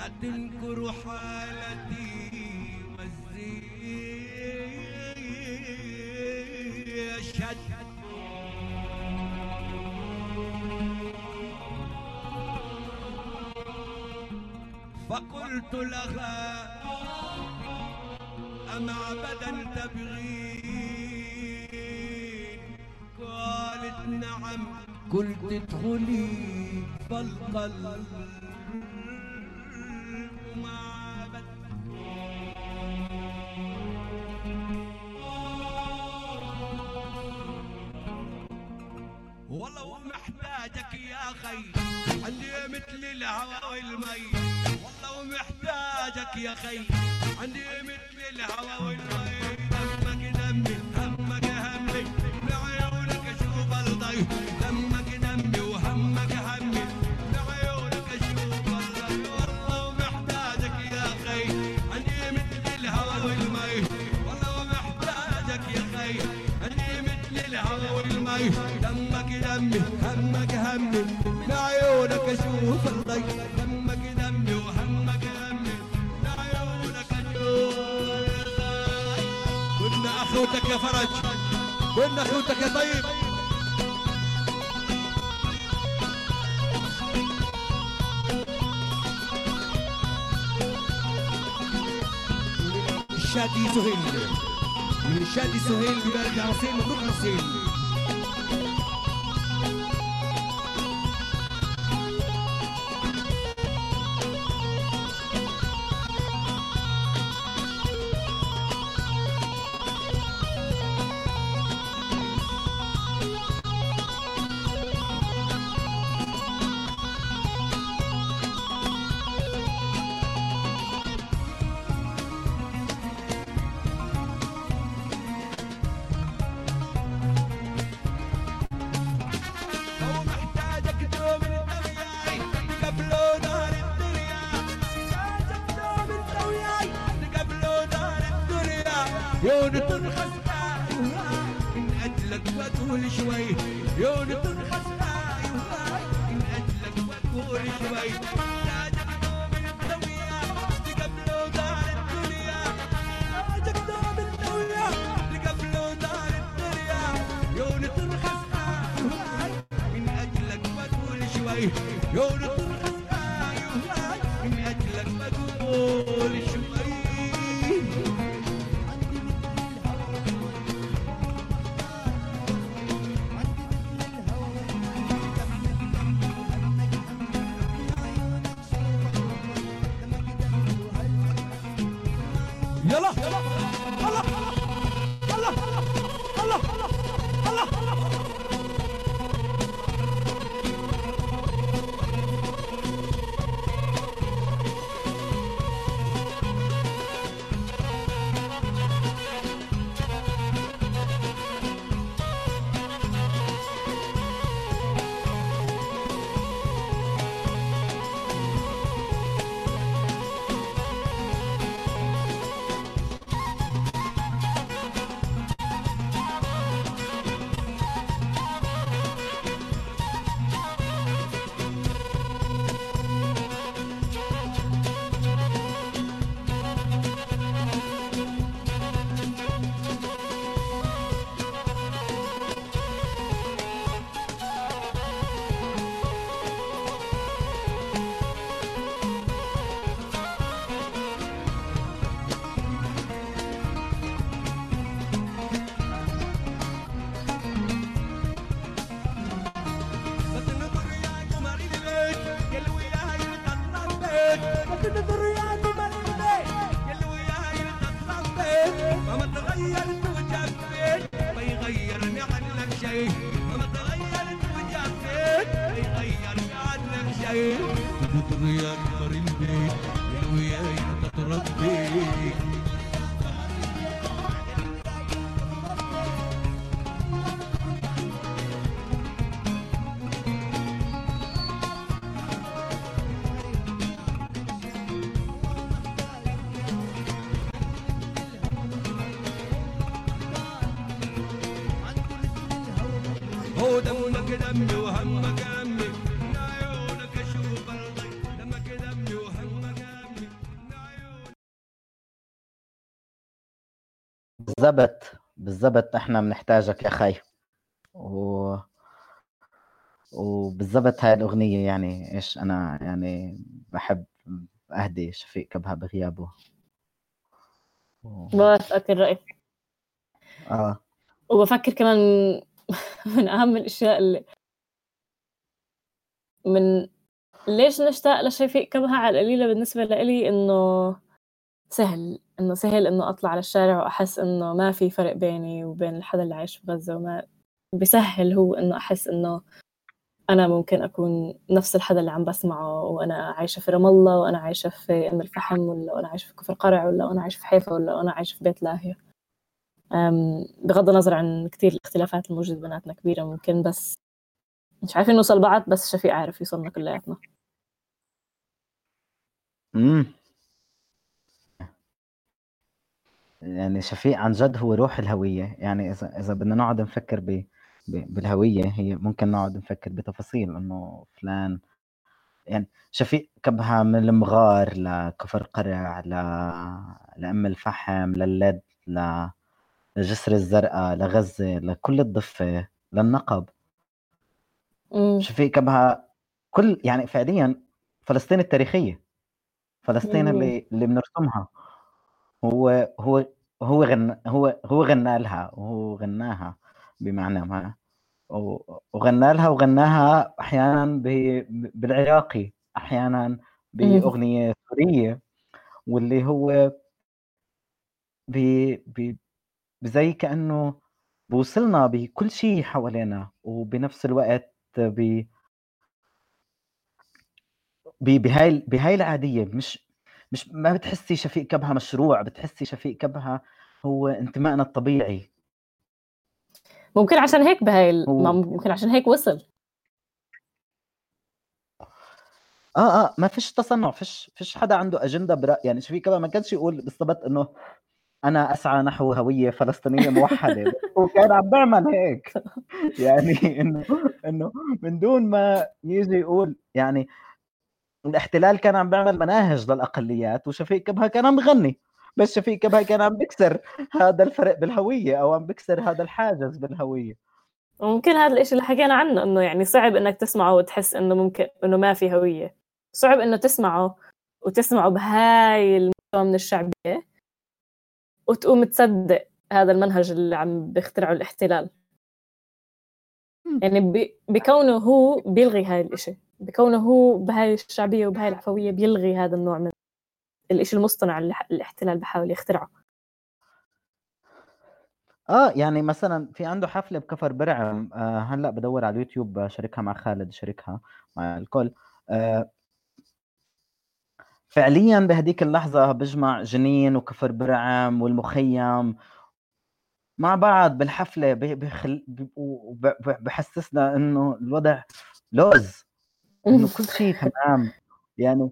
أتنكر حالتي والزيشت فقلت لها أمعبدا تبغين؟ قالت نعم. قلت ادخلي فالقلب معبد والله محتاجك يا خي عندي مثل الهوى والمي والله محتاجك يا خي عندي مثل الهوى والمي الضي دمك دمي وهمك همي أشوف الضي كنا اخوتك يا فرج كنا اخوتك يا طيب. الشادي سهيل. من الشادي سهيل ببلد عصير مبروك عصير يون تنخس من اجلك واقول شوي يون تنخس من اجلك واقول شوي محتاجك دوم نار الدنيا دوم نار الدنيا من بقول شوي بالضبط إحنا بنحتاجك يا خي. و وبالضبط هاي الأغنية يعني إيش أنا يعني بحب أهدي شفيق كبها بغيابه. بوافقك الرأي آه. وبفكر كمان من أهم الأشياء اللي من ليش نشتاق لشفيق كبها على القليلة بالنسبة لإلي إنه سهل إنه سهل إنه أطلع على الشارع وأحس إنه ما في فرق بيني وبين الحدا اللي عايش بغزة وما بسهل هو إنه أحس إنه أنا ممكن أكون نفس الحدا اللي عم بسمعه وأنا عايشة في رام الله وأنا عايشة في أم الفحم ولا وأنا عايشة في كفر قرع ولا وأنا عايشة في حيفا ولا وأنا عايشة في بيت لاهية أم، بغض النظر عن كتير الاختلافات الموجودة بيناتنا كبيرة ممكن بس مش عارفين نوصل بعض بس شفيق عارف يوصلنا كلياتنا. امم يعني شفيق عن جد هو روح الهوية. يعني إذا إذا بدنا نقعد نفكر ب... ب... بالهوية هي ممكن نقعد نفكر بتفاصيل إنه فلان يعني شفيق كبها من المغار لكفر قرع ل... لأم الفحم للد ل... لجسر الزرقاء لغزة لكل الضفة للنقب. أمم، شفيق كبها كل يعني فعليا فلسطين التاريخية فلسطين مم. اللي اللي بنرسمها. هو هو هو غنى هو هو غنى لها وهو غناها بمعنى ما وغنى لها وغناها أحيانا بالعراقي أحيانا بأغنية سورية واللي هو ب ب زي كأنه بوصلنا بكل شيء حوالينا وبنفس الوقت ب ب- بهاي بهاي العادية مش مش ما بتحسي شفيق كبها مشروع بتحسي شفيق كبها هو انتمائنا الطبيعي. ممكن عشان هيك بهاي ال- هو- ممكن عشان هيك وصل. آه آه ما فيش تصنع فيش فيش حدا عنده أجندة برأي يعني شفيق كبها ما كانش يقول بالضبط إنه أنا أسعى نحو هوية فلسطينية موحدة بس هو كان عم بيعمل هيك. يعني إنه إنه من دون ما يجي يقول يعني الاحتلال كان عم بيعمل مناهج للأقليات وشفيق كبها كان عم بغني بس شفيق كبها كان عم بكسر هذا الفرق بالهوية أو عم بكسر هذا الحاجز بالهوية. وممكن هذا الإشي اللي حكينا عنه إنه يعني صعب إنك تسمعه وتحس إنه ممكن إنه ما في هوية. صعب إنه تسمعه وتسمعه بهاي المستوى من الشعبية وتقوم تصدق هذا المنهج اللي عم بيخترعه الاحتلال. يعني بكونه هو بيلغي هاي الإشي. بكونه هو بهاي الشعبية وبهاي العفوية بيلغي هذا النوع من الإشي المصطنع اللي الاحتلال بحاول يخترعه. آه يعني مثلا في عنده حفلة بكفر برعم آه هلأ بدور على اليوتيوب آه، شاركها مع خالد شاركها مع الكل. آه فعليا بهديك اللحظة بجمع جنين وكفر برعم والمخيم مع بعض بالحفلة بحسسنا إنه الوضع لوز. إنه كل شيء تمام. يعني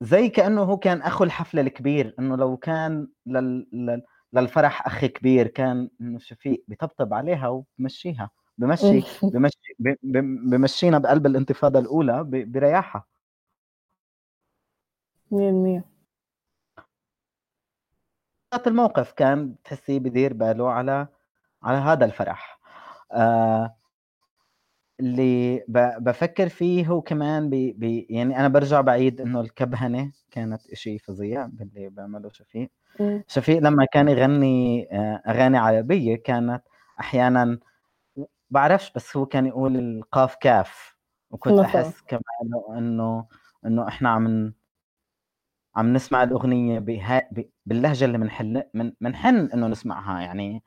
زي كأنه هو كان أخو الحفلة الكبير إنه لو كان لل... لل... للفرح أخ كبير كان إنه شفيق بيطبطب عليها وبمشيها بمشي بمشي ب- ب- بمشينا بقلب الانتفاضة الأولى ب- برياحة. مية بالمية. ذات الموقف كان بتحسيه بدير باله على على هذا الفرح. آه اللي بفكر فيه هو كمان بي بي يعني أنا برجع بعيد إنه الكبهنة كانت إشي فظيع باللي بيعمله شفيق. شفيق لما كان يغني آه، أغاني عربية كانت أحيانا بعرفش بس هو كان يقول القاف كاف وكنت مثلاً. أحس كمان إنه إنه إحنا عم عم نسمع الأغنية بها باللهجة اللي بنحل من بنحن إنه نسمعها يعني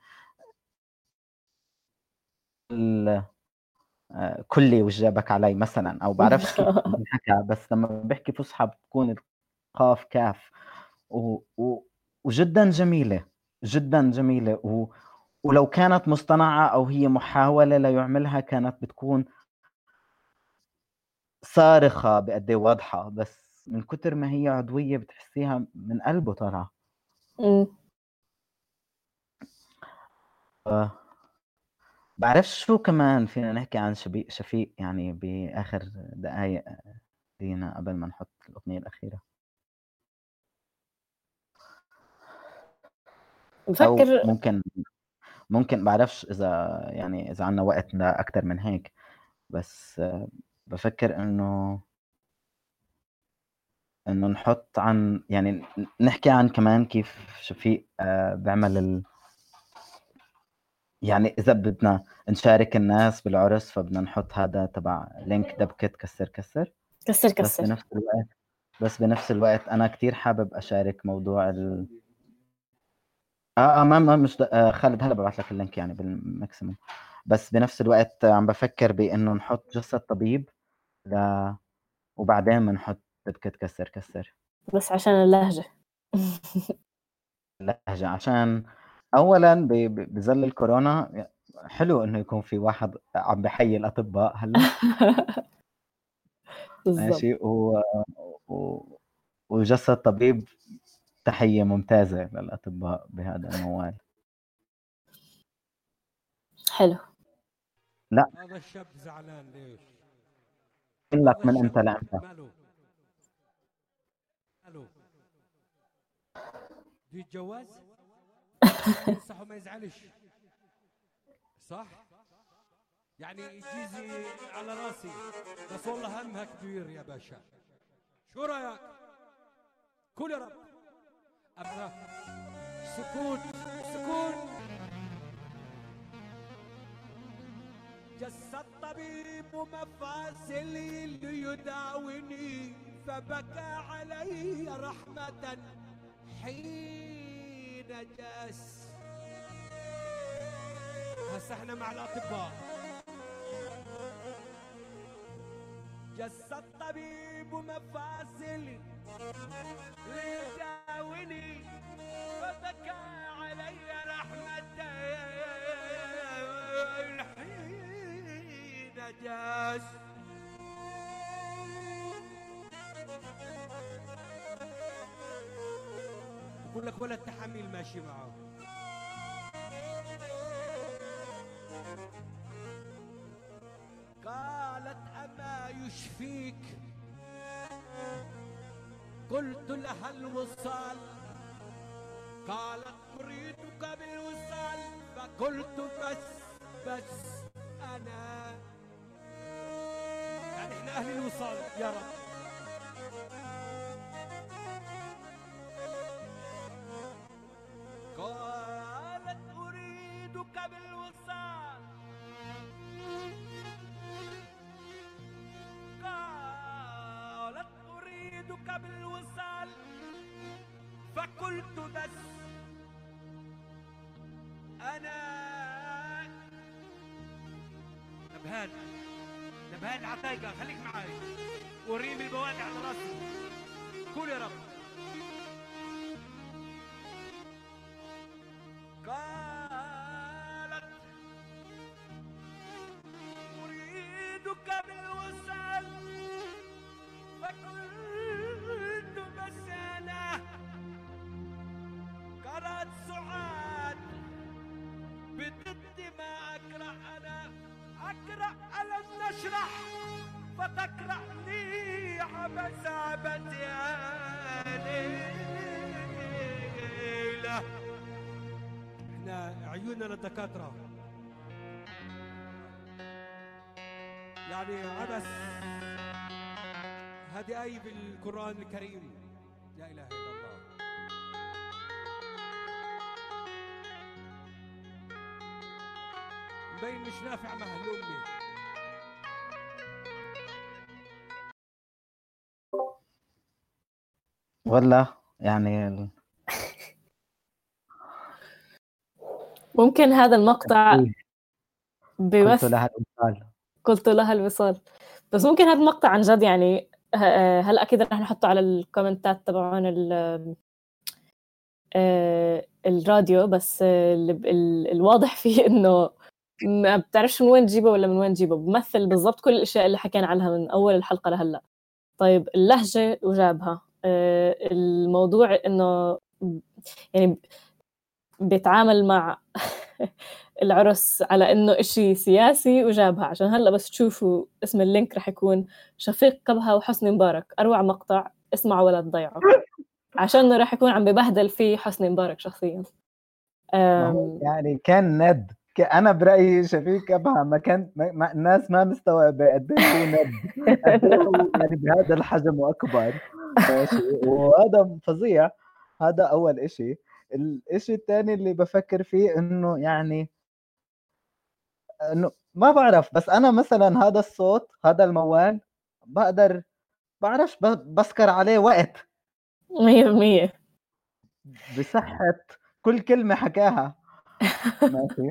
ال- آه، كلي وجابك علي مثلا أو بعرفش كيف بنحكى بس لما بحكي فصحى بتكون القاف كاف. و... و... وجدا جميلة جدا جميلة. و... ولو كانت مصطنعة أو هي محاولة ليعملها كانت بتكون صارخة بقد إيه واضحة. بس من كتر ما هي عضويه بتحسيها من قلبه طالعة. بعرفش شو كمان فينا نحكي عن شبي- شفيق يعني بآخر دقائق لينا قبل ما نحط الأغنية الأخيرة. أو بفكر ممكن ممكن بعرفش إذا يعني إذا عنا وقت أكثر من هيك بس بفكر إنه إنه نحط عن يعني نحكي عن كمان كيف شفيق آه، بيعمل ال... يعني إذا بدنا نشارك الناس بالعرس فبدنا نحط هذا تبع لينك دبكة كسر كسر. كسر بس كسر. بنفس الوقت بس بنفس الوقت أنا كتير حابب أشارك موضوع ال آه آه ما ما مش. آه خالد هلا ببعث لك اللينك يعني بالماكسيموم. بس بنفس الوقت عم بفكر بإنه نحط جسد طبيب ل... وبعدين بنحط دبكة كسر كسر. بس عشان اللهجة. اللهجة عشان اولا ب... ب- بظل الكورونا حلو إنه يكون في واحد عم بحيي الأطباء هلأ بالضبط ماشي و... و... وجسد طبيب تحية ممتازة للأطباء بهذا الموال حلو هذا الشاب زعلان ليش؟ بقول لك من الشاب لامتى ماله؟ ماله؟ بده يتجوز؟ ينصح وما يزعلش. صح؟ يعني يجيزي على راسي. بس والله همها كبير يا باشا. شو رأيك؟ كل يا رب. أبغى سكون سكون. جس الطبيب مفاصلي ليداوني فبكى علي رحمة حين جس هسه إحنا مع الأطباء. جس الطبيب مفاصلي ليداوني فبكى علي رحمة حين جاس يقول لك ولا التحميل ماشي معه. قالت أما يشفيك؟ قلت لها الوصال. قالت أريدك بالوصال. فقلت بس بس أنا. يعني إحنا أهل الوصال يا رب. قالت أريدك بالوصال. قالت أريدك بالوصال. فقلت بس. أنا. نبهان. نبهان عطايقة خليك معاي. وريم البوادي على راسي قول يا رب. عيوننا للدكاترة. يعني عبس هذه آية بالقرآن الكريم. لا إله إلا الله. مبين مش نافع أمي ولا يعني ممكن هذا المقطع قلت بيوث لها الوصال قلت لها الوصال. بس ممكن هذا المقطع عن جد يعني ه- هلا أكيد رح نحطه على الكومنتات تبعون ال آه، الراديو بس آه، ال- ال- الواضح فيه إنه ما بتعرفش من وين تجيبه ولا من وين تجيبه. بمثل بالضبط كل الأشياء اللي حكينا عنها من أول الحلقة لهلأ. طيب اللهجة وجابها. آه، الموضوع إنه يعني بيتعامل مع العرس على إنه إشي سياسي وجابها. عشان هلأ بس تشوفوا اسم اللينك رح يكون شفيق كبهة وحسني مبارك. أروع مقطع اسمعوا ولا تضيعوا عشان رح يكون عم ببهدل فيه حسني مبارك شخصيا. يعني كان ند. أنا برأيي شفيق ابها ما كان ما الناس ما مستوعبة قد إيه ند. يعني بهذا الحجم وأكبر. وهذا فظيع. هذا أول إشي. الإشي الثاني اللي بفكر فيه إنه يعني إنه ما بعرف بس أنا مثلا هذا الصوت هذا الموال بقدر بعرفش بسكر عليه وقت. مية بالمية. بصحة كل كلمة حكاها. ماشي؟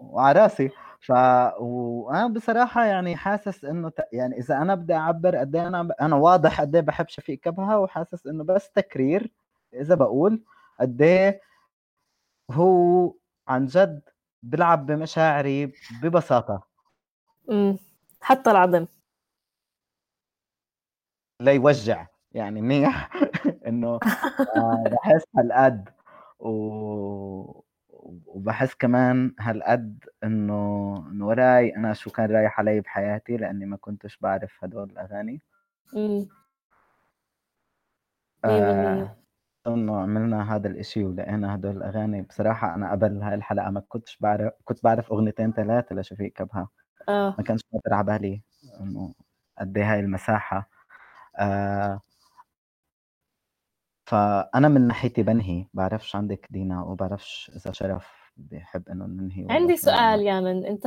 وعلى رأسي. ف وأنا بصراحة يعني حاسس إنه ت... يعني إذا أنا بدي أعبر قد إيه أنا. أنا واضح قد إيه بحب شفيق كبهة وحاسس إنه بس تكرير إذا بقول. قد إيه هو عن جد بيلعب بمشاعري ببساطة. امم حتى العظم ليوجع يعني منيح إنه آه، بحس هالقد. و... وبحس كمان هالقد إنه إنه وراي أنا شو كان رايح علي بحياتي لأني ما كنتش بعرف هدول الأغاني. امم آه إنه عملنا هذا الإشي ولقينا هدول الأغاني. بصراحة أنا قبل هاي الحلقة ما كنتش بعرف كنت بعرف أغنيتين ثلاثة لشفيق كبها. آه. ما كانش خاطر على بالي إنه قد إيه هاي المساحة. آه. فأنا من ناحيتي بنهي. بعرفش عندك دينا وبعرفش إذا شرف بحب إنه ننهي عندي سؤال يا من أنت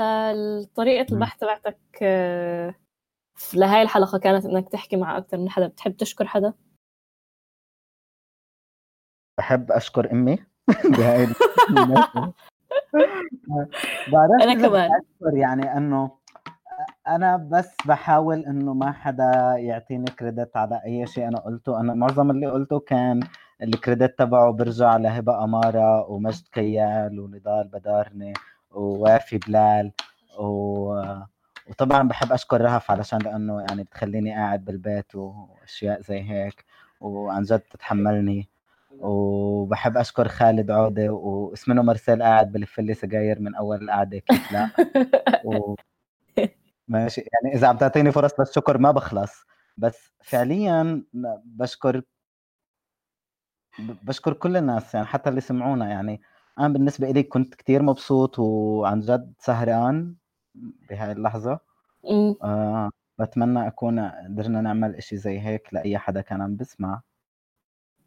طريقة البحث تبعتك آه، لهاي الحلقة كانت إنك تحكي مع أكثر من حدا. بتحب تشكر حدا؟ بحب أشكر أمي. بهاي أنا كمان. أشكر يعني إنه أنا بس بحاول إنه ما حدا يعطيني كريدت على أي شيء أنا قلته. أنا معظم اللي قلته كان الكريدت تبعه برجع لهبة أمارة ومجد كيال ونضال بدارني ووافي بلال و... وطبعا بحب أشكر رهف علشان لأنه يعني بتخليني قاعد بالبيت وأشياء زي هيك وعن جد تتحملني وبحب أشكر خالد عودة واسمه مرسل قاعد بلف لي سجاير من أول القعده كيف لا. و... ماشي. يعني إذا عم تعطيني فرص للشكر ما بخلص. بس فعليا بشكر بشكر كل الناس يعني حتى اللي سمعونا. يعني أنا بالنسبة لي كنت كتير مبسوط وعن جد سهران بهاي اللحظة. آه بتمنى أكون قدرنا نعمل إشي زي هيك لأي حدا كان عم بسمع.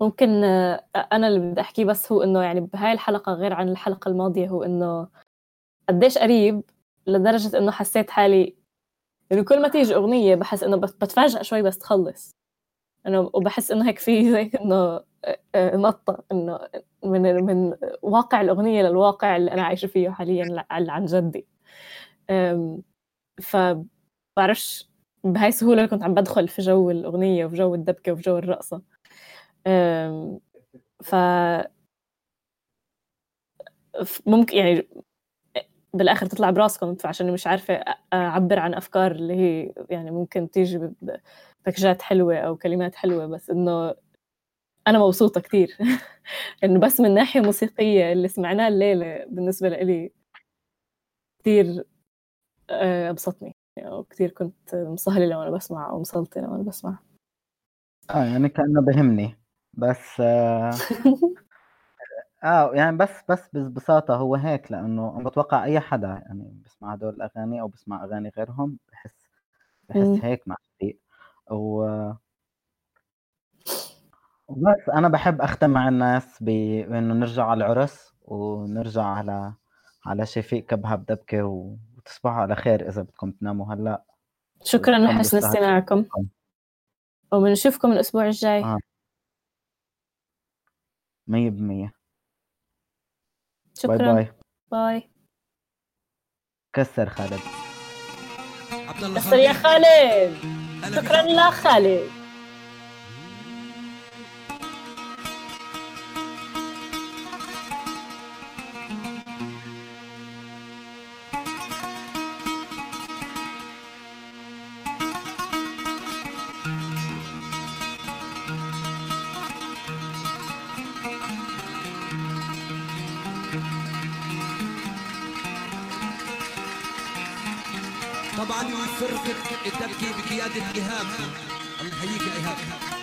ممكن آه، أنا اللي بدي احكيه بس هو إنه يعني بهاي الحلقة غير عن الحلقة الماضية هو إنه قديش قريب لدرجة إنه حسيت حالي إنه كل ما تيجي أغنية بحس إنه بتفاجئ شوي بس تخلص. إنه وبحس إنه هيك في زي إنه آه، آه، نطة إنه من من واقع الأغنية للواقع اللي أنا عايشة فيه حاليا عن جدي. ف بعرفش بهاي السهولة كنت عم بدخل في جو الأغنية وفي جو الدبكة وفي جو الرقصة. ف ممكن يعني بالآخر تطلع براسكم فعشان مش عارفة أعبر عن أفكار اللي هي يعني ممكن تيجي بباكجات حلوة أو كلمات حلوة بس إنه أنا مبسوطة كثير إنه بس من ناحية موسيقية اللي سمعناه الليلة بالنسبة لي كثير آه، أبسطني. وكثير كنت مصهلله وأنا بسمع أو مسلطنه وأنا بسمع. آه يعني كأنه بهمني. بس آه آه يعني بس بس ببساطة هو هيك لأنه بتوقع أي حدا يعني بسمع هدول الأغاني أو بسمع أغاني غيرهم بحس بحس هيك مع شفيق و وبس أنا بحب أختم مع الناس بإنه نرجع على العرس ونرجع على على شفيق كبها بدبكة وتصبحوا على خير إذا بدكم تناموا هلأ. شكرا لحسن استماعكم وبنشوفكم الأسبوع الجاي. آه. مية بالمية شكرا. bye bye. bye. كسر خالد. كسر يا خالد. شكرا لخالد. خالد طبعا من فرقة التبكي بقيادة إيهاب الله يحييك يا إيهاب.